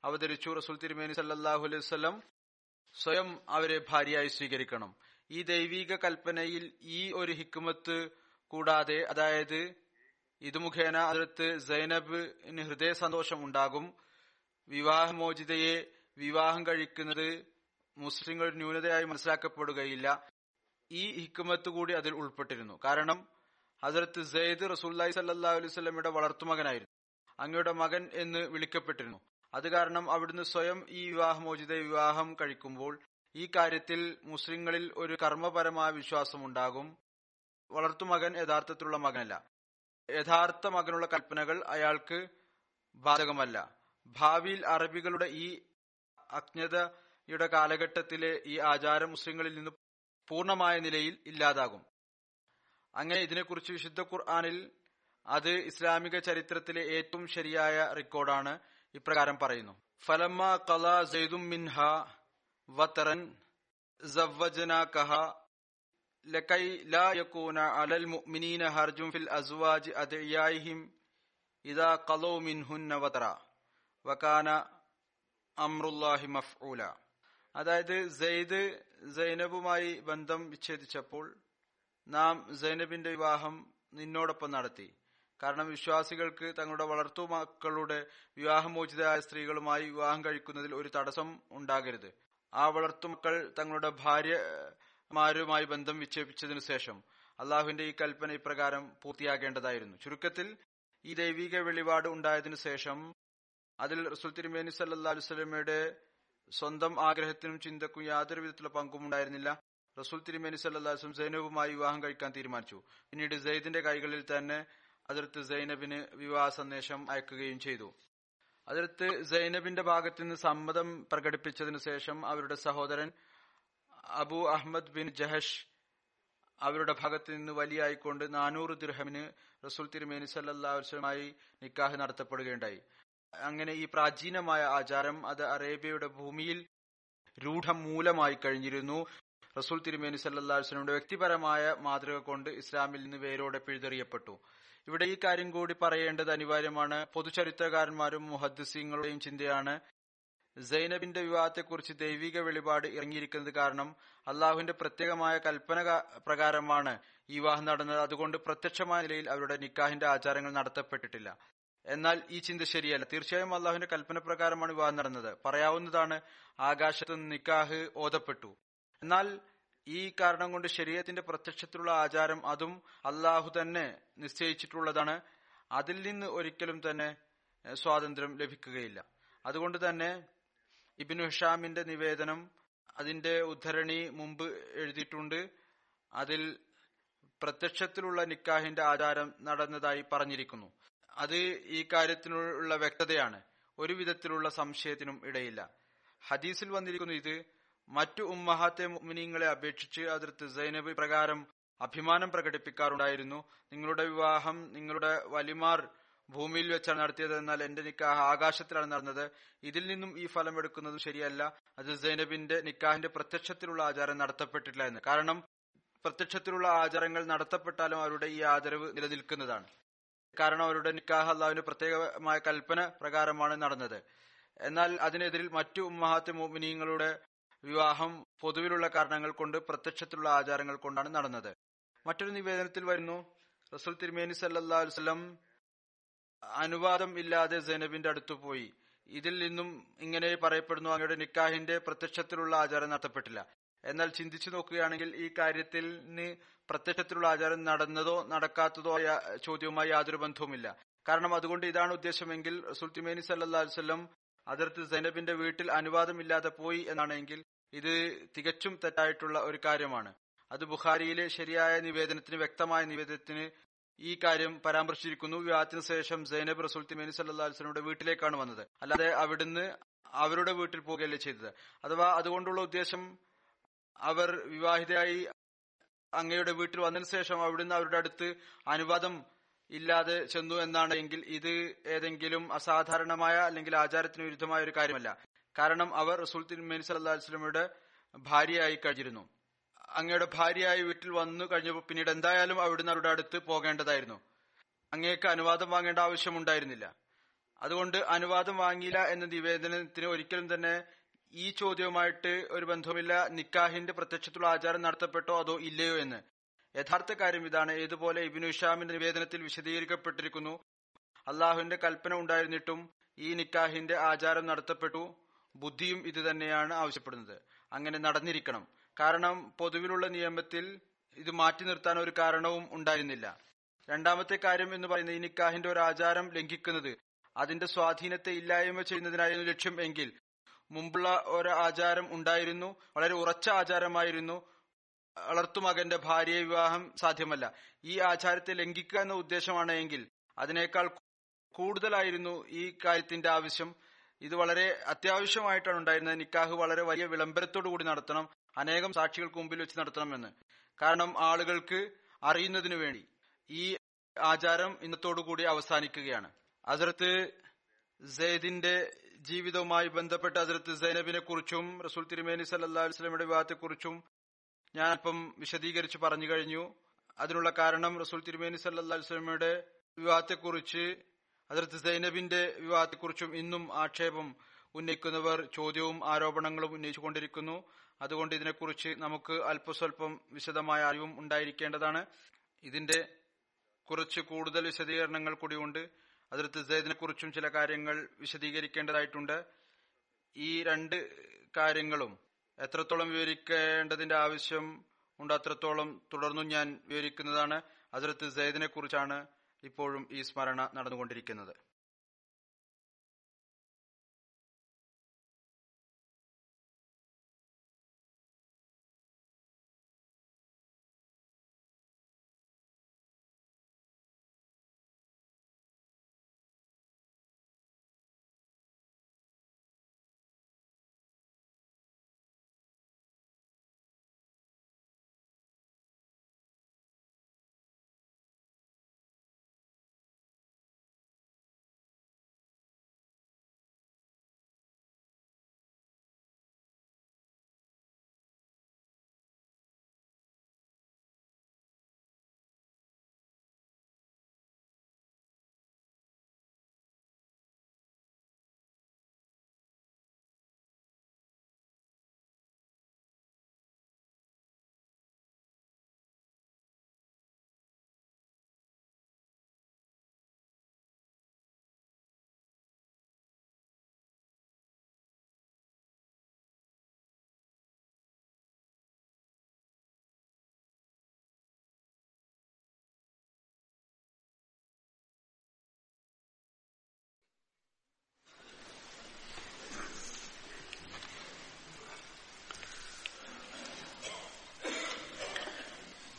അവതരിച്ചു. റസൂൽ തിരുമേനി സല്ലാഹു അലൈഹി വസ്ലം സ്വയം അവരെ ഭാര്യയായി സ്വീകരിക്കണം. ഈ ദൈവിക കൽപ്പനയിൽ ഈ ഒരു ഹിക്കുമത്ത് കൂടാതെ അതായത് ഇത് മുഖേന അതിർത്ത് സൈനബിന് ഹൃദയ സന്തോഷം ഉണ്ടാകും. വിവാഹമോചിതയെ വിവാഹം കഴിക്കുന്നത് മുസ്ലിങ്ങൾ ന്യൂനതയായി മനസ്സിലാക്കപ്പെടുകയില്ല. ഈ ഹിക്കുമത്ത് കൂടി അതിൽ ഉൾപ്പെട്ടിരുന്നു. കാരണം ഹസരത്ത് സെയ്ദ് റസൂല്ലായി സല്ലാ അലൈഹി സ്വലമിയുടെ വളർത്തുമകനായിരുന്നു. അങ്ങയുടെ മകൻ എന്ന് വിളിക്കപ്പെട്ടിരുന്നു. അത് കാരണം അവിടുന്ന് സ്വയം ഈ വിവാഹമോചിത വിവാഹം കഴിക്കുമ്പോൾ ഈ കാര്യത്തിൽ മുസ്ലിങ്ങളിൽ ഒരു കർമ്മപരമായ വിശ്വാസം ഉണ്ടാകും വളർത്തുമകൻ യഥാർത്ഥത്തിലുള്ള മകനല്ല. യഥാർത്ഥ മകനുള്ള കൽപ്പനകൾ അയാൾക്ക് ബാധകമല്ല. ഭാവിയിൽ അറബികളുടെ ഈ അജ്ഞതയുടെ കാലഘട്ടത്തിലെ ഈ ആചാരം മുസ്ലിങ്ങളിൽ നിന്ന് പൂർണമായ നിലയിൽ ഇല്ലാതാകും. അങ്ങനെ ഇതിനെക്കുറിച്ച് വിശുദ്ധ ഖുർആാനിൽ അത് ഇസ്ലാമിക ചരിത്രത്തിലെ ഏറ്റവും ശരിയായ റെക്കോർഡാണ്. ഇപ്രകാരം പറയുന്നു. ഫലമ്മ കല മിൻഹ വതറൻ കഹ ലക്കൈ ലാ യകൂന അലൽ മുഅ്മിനീന ഹർജും ഫിൽ അസ്വാജ് അദയായിഹിം ഇദാ ഖലൂ മിൻഹുന്ന വതറ. വകാന അംറുല്ലാഹി മഫ്ഊല. അതായത് സെയ്ദ് സൈനബുമായി ബന്ധം വിച്ഛേദിച്ചപ്പോൾ നാം സൈനബിന്റെ വിവാഹം നിന്നോടൊപ്പം നടത്തി. കാരണം വിശ്വാസികൾക്ക് തങ്ങളുടെ വളർത്തു മക്കളുടെ വിവാഹമോചിതരായ സ്ത്രീകളുമായി വിവാഹം കഴിക്കുന്നതിൽ ഒരു തടസ്സം ഉണ്ടാകരുത്. ആ വളർത്തുമക്കൾ തങ്ങളുടെ ഭാര്യമാരുമായി ബന്ധം വിച്ഛേപിച്ചതിനു ശേഷം അള്ളാഹുവിന്റെ ഈ കൽപ്പന ഇപ്രകാരം പൂർത്തിയാകേണ്ടതായിരുന്നു. ചുരുക്കത്തിൽ ഈ ദൈവിക വെളിപാട് ഉണ്ടായതിനു ശേഷം അതിൽ റസുൽ തിരുമേനി സല്ലാ സ്വലമയുടെ സ്വന്തം ആഗ്രഹത്തിനും ചിന്തക്കും യാതൊരു വിധത്തിലുള്ള പങ്കും ഉണ്ടായിരുന്നില്ല. റസൂൽ തിരുമേനി സല്ലാസ്ലും സൈനബുമായി വിവാഹം കഴിക്കാൻ തീരുമാനിച്ചു. പിന്നീട് സെയ്ദിന്റെ കൈകളിൽ തന്നെ അതിർത്ത് സൈനബിന് വിവാഹ സന്ദേശം അയക്കുകയും ചെയ്തു. അതിർത്ത് സൈനബിന്റെ ഭാഗത്തു നിന്ന് സമ്മതം പ്രകടിപ്പിച്ചതിനു ശേഷം അവരുടെ സഹോദരൻ അബു അഹമ്മദ് ബിൻ ജഹഷ് അവരുടെ ഭാഗത്ത് നിന്ന് വലിയായിക്കൊണ്ട് നാനൂറ് ദിർഹമിന് റസൂൽ തിരുമേനി സല്ലാ വസ്ലമായി നിക്കാഹ് നടത്തപ്പെടുകയുണ്ടായി. അങ്ങനെ ഈ പ്രാചീനമായ ആചാരം അത് അറേബ്യയുടെ ഭൂമിയിൽ രൂഢമൂലമായി കഴിഞ്ഞിരുന്നു. റസൂൽ തിരുമേനി സല്ലാസ്ലമിയുടെ വ്യക്തിപരമായ മാതൃക കൊണ്ട് ഇസ്ലാമിൽ നിന്ന് വേരോടെ പിഴുതെറിയപ്പെട്ടു. ഇവിടെ ഈ കാര്യം കൂടി പറയേണ്ടത് അനിവാര്യമാണ്. പൊതുചരിത്രകാരന്മാരും മുഹദ്സിങ്ങളുടെയും ചിന്തയാണ് സൈനബിന്റെ വിവാഹത്തെക്കുറിച്ച് ദൈവിക വെളിപാട് ഇറങ്ങിയിരിക്കുന്നത് കാരണം അള്ളാഹുവിന്റെ പ്രത്യേകമായ കൽപ്പന പ്രകാരമാണ് ഈ വിവാഹം നടന്നത്. അതുകൊണ്ട് പ്രത്യക്ഷമായ നിലയിൽ അവരുടെ നിക്കാഹിന്റെ ആചാരങ്ങൾ നടത്തപ്പെട്ടിട്ടില്ല. എന്നാൽ ഈ ചിന്ത ശരിയല്ല. തീർച്ചയായും അള്ളാഹുവിന്റെ കൽപ്പന പ്രകാരമാണ് വിവാഹം നടന്നത്. പറയാവുന്നതാണ് ആകാശത്ത് നിക്കാഹ് ഓതപ്പെട്ടു. എന്നാൽ ഈ കാരണം കൊണ്ട് ശരീരത്തിന്റെ പ്രത്യക്ഷത്തിലുള്ള ആചാരം അതും അള്ളാഹു തന്നെ നിശ്ചയിച്ചിട്ടുള്ളതാണ്. അതിൽ നിന്ന് ഒരിക്കലും തന്നെ സ്വാതന്ത്ര്യം ലഭിക്കുകയില്ല. അതുകൊണ്ട് തന്നെ ഇബിനു ഹിഷാമിന്റെ നിവേദനം അതിന്റെ ഉദ്ധരണി മുമ്പ് എഴുതിയിട്ടുണ്ട്. അതിൽ പ്രത്യക്ഷത്തിലുള്ള നിക്കാഹിന്റെ ആചാരം നടന്നതായി പറഞ്ഞിരിക്കുന്നു. അത് ഈ കാര്യത്തിനുള്ള വ്യക്തതയാണ്. ഒരു വിധത്തിലുള്ള സംശയത്തിനും ഇടയില്ല. ഹദീസിൽ വന്നിരിക്കുന്നു ഇത് മറ്റു ഉമ്മഹാത്തെ മുഅ്മിനീങ്ങളെ അപേക്ഷിച്ച് അതിർത്ത് സൈനബ് പ്രകാരം അഭിമാനം പ്രകടിപ്പിക്കാറുണ്ടായിരുന്നു. നിങ്ങളുടെ വിവാഹം നിങ്ങളുടെ വലിമാർ ഭൂമിയിൽ വെച്ചാണ് നടത്തിയത്. എന്നാൽ എന്റെ നിക്കാഹ് ആകാശത്തിലാണ് നടന്നത്. ഇതിൽ നിന്നും ഈ ഫലം എടുക്കുന്നത് ശരിയല്ല. അത് സൈനബിന്റെ നിക്കാഹിന്റെ പ്രത്യക്ഷത്തിലുള്ള ആചാരം നടത്തപ്പെട്ടിട്ടില്ല എന്ന്. കാരണം പ്രത്യക്ഷത്തിലുള്ള ആചാരങ്ങൾ നടത്തപ്പെട്ടാലും അവരുടെ ഈ ആദരവ് നിലനിൽക്കുന്നതാണ്. കാരണം അവരുടെ നിക്കാഹ് അള്ളാവിന്റെ പ്രത്യേകമായ കൽപ്പന പ്രകാരമാണ് നടന്നത്. എന്നാൽ അതിനെതിരിൽ മറ്റു ഉമ്മഹാത്ത് മോമിനീങ്ങളുടെ വിവാഹം പൊതുവിലുള്ള കാരണങ്ങൾ കൊണ്ട് പ്രത്യക്ഷത്തിലുള്ള ആചാരങ്ങൾ കൊണ്ടാണ് നടന്നത്. മറ്റൊരു നിവേദനത്തിൽ വരുന്നു റസൂൽ തിരുമേനി സല്ലാ വസ്ലം അനുവാദം ഇല്ലാതെ സൈനബിന്റെ അടുത്തു പോയി. ഇതിൽ നിന്നും ഇങ്ങനെ പറയപ്പെടുന്നു അങ്ങയുടെ നിക്കാഹിന്റെ പ്രത്യക്ഷത്തിലുള്ള ആചാരം നടത്തപ്പെട്ടില്ല. എന്നാൽ ചിന്തിച്ചു നോക്കുകയാണെങ്കിൽ ഈ കാര്യത്തിൽ പ്രത്യക്ഷത്തിലുള്ള ആചാരം നടന്നതോ നടക്കാത്തതോ ആയ ചോദ്യവുമായി യാതൊരു ബന്ധവുമില്ല. കാരണം അതുകൊണ്ട് ഇതാണ് ഉദ്ദേശമെങ്കിൽ സുൽത്തിമേനി തിമേനി സല്ലാ വല്ലം അതിർത്ത് സൈനബിന്റെ വീട്ടിൽ അനുവാദമില്ലാതെ പോയി എന്നാണെങ്കിൽ ഇത് തികച്ചും തെറ്റായിട്ടുള്ള ഒരു കാര്യമാണ്. അത് ബുഖാരിയിലെ ശരിയായ നിവേദനത്തിന് വ്യക്തമായ നിവേദനത്തിന് ഈ കാര്യം പരാമർശിച്ചിരിക്കുന്നു. വിവാഹത്തിന് ശേഷം സൈനബ് റസൂൽ തിമേനി സല്ലാ വസ്ലമിയുടെ വീട്ടിലേക്കാണ് വന്നത്. അല്ലാതെ അവിടുന്ന് അവരുടെ വീട്ടിൽ പോകുകയല്ലേ ചെയ്തത്. അഥവാ അതുകൊണ്ടുള്ള ഉദ്ദേശം അവർ വിവാഹിതയായി അങ്ങയുടെ വീട്ടിൽ വന്നതിന് ശേഷം അവിടുന്ന് അവരുടെ അടുത്ത് അനുവാദം ഇല്ലാതെ ചെന്നു എന്നാണ് എങ്കിൽ ഇത് ഏതെങ്കിലും അസാധാരണമായ അല്ലെങ്കിൽ ആചാരത്തിന് വിരുദ്ധമായ ഒരു കാര്യമല്ല. കാരണം അവർ റസൂൽ തിരുമേനി സല്ലാ വസ്ലമയുടെ ഭാര്യയായി കഴിഞ്ഞിരുന്നു. അങ്ങയുടെ ഭാര്യയായി വീട്ടിൽ വന്നു കഴിഞ്ഞപ്പോൾ പിന്നീട് എന്തായാലും അവിടുന്ന് അവരുടെ അടുത്ത് പോകേണ്ടതായിരുന്നു. അങ്ങേക്ക് അനുവാദം വാങ്ങേണ്ട ആവശ്യമുണ്ടായിരുന്നില്ല അതുകൊണ്ട് അനുവാദം വാങ്ങിയില്ല എന്ന നിവേദനത്തിന് ഒരിക്കലും തന്നെ ഈ ചോദ്യവുമായിട്ട് ഒരു ബന്ധവുമില്ല. നിക്കാഹിന്റെ പ്രത്യക്ഷത്തിലുള്ള ആചാരം നടത്തപ്പെട്ടോ അതോ ഇല്ലയോ എന്ന്. യഥാർത്ഥ കാര്യം ഇതാണ്. ഏതുപോലെ ഇബിനു ഇഷാമിന്റെ നിവേദനത്തിൽ വിശദീകരിക്കപ്പെട്ടിരിക്കുന്നു. അള്ളാഹുവിന്റെ കൽപ്പന ഉണ്ടായിരുന്നിട്ടും ഈ നിക്കാഹിന്റെ ആചാരം നടത്തപ്പെട്ടു. ബുദ്ധിയും ഇത് തന്നെയാണ് ആവശ്യപ്പെടുന്നത്. അങ്ങനെ നടന്നിരിക്കണം. കാരണം പൊതുവിലുള്ള നിയമത്തിൽ ഇത് മാറ്റി നിർത്താൻ ഒരു കാരണവും ഉണ്ടായിരുന്നില്ല. രണ്ടാമത്തെ കാര്യം എന്ന് പറയുന്നത് ഈ നിക്കാഹിന്റെ ഒരു ആചാരം ലംഘിക്കുന്നത്. അതിന്റെ സ്വാധീനത്തെ ഇല്ലായ്മ ചെയ്യുന്നതിനായിരുന്നു ലക്ഷ്യം എങ്കിൽ മുമ്പുള്ള ഒരു ആചാരം ഉണ്ടായിരുന്നു. വളരെ ഉറച്ച ആചാരമായിരുന്നു. വളർത്തുമകന്റെ ഭാര്യ വിവാഹം സാധ്യമല്ല. ഈ ആചാരത്തെ ലംഘിക്കുക എന്ന ഉദ്ദേശമാണ് എങ്കിൽ അതിനേക്കാൾ കൂടുതലായിരുന്നു ഈ കാര്യത്തിന്റെ ആവശ്യം. ഇത് വളരെ അത്യാവശ്യമായിട്ടാണ് ഉണ്ടായിരുന്നത്. നിക്കാഹ് വളരെ വലിയ വിളംബരത്തോടു കൂടി നടത്തണം. അനേകം സാക്ഷികൾക്ക് മുമ്പിൽ വെച്ച് നടത്തണമെന്ന്. കാരണം ആളുകൾക്ക് അറിയുന്നതിനു വേണ്ടി ഈ ആചാരം ഇന്നത്തോടു കൂടി അവസാനിക്കുകയാണ്. അതിർത്ത് സെയ്ദിന്റെ ജീവിതവുമായി ബന്ധപ്പെട്ട് അതിർത്ത് സൈനബിനെ കുറിച്ചും റസൂൽ തിരുമേനി സല്ലാ വസ്ലമിയുടെ വിവാഹത്തെക്കുറിച്ചും ഞാൻ അല്പം വിശദീകരിച്ച് പറഞ്ഞു കഴിഞ്ഞു. അതിനുള്ള കാരണം റസൂൽ തിരുമേനി സല്ലാ വസ്ലമിയുടെ വിവാഹത്തെക്കുറിച്ച് അതിർത്ത് സൈനബിന്റെ വിവാഹത്തെക്കുറിച്ചും ഇന്നും ആക്ഷേപം ഉന്നയിക്കുന്നവർ ചോദ്യവും ആരോപണങ്ങളും ഉന്നയിച്ചുകൊണ്ടിരിക്കുന്നു. അതുകൊണ്ട് ഇതിനെക്കുറിച്ച് നമുക്ക് അല്പസ്വല്പം വിശദമായ അറിവും ഉണ്ടായിരിക്കേണ്ടതാണ്. ഇതിന്റെ കുറച്ച് കൂടുതൽ വിശദീകരണങ്ങൾ കൂടിയുണ്ട്. അതിർത്ത് സൈദിനെക്കുറിച്ചും കുറിച്ചും ചില കാര്യങ്ങൾ വിശദീകരിക്കേണ്ടതായിട്ടുണ്ട്. ഈ രണ്ട് കാര്യങ്ങളും എത്രത്തോളം വിവരിക്കേണ്ടതിന്റെ ആവശ്യം ഉണ്ട് അത്രത്തോളം തുടർന്നും ഞാൻ വിവരിക്കുന്നതാണ്. അതിർത്ത് സൈദിനെ കുറിച്ചാണ് ഇപ്പോഴും ഈ സ്മരണ നടന്നുകൊണ്ടിരിക്കുന്നത്.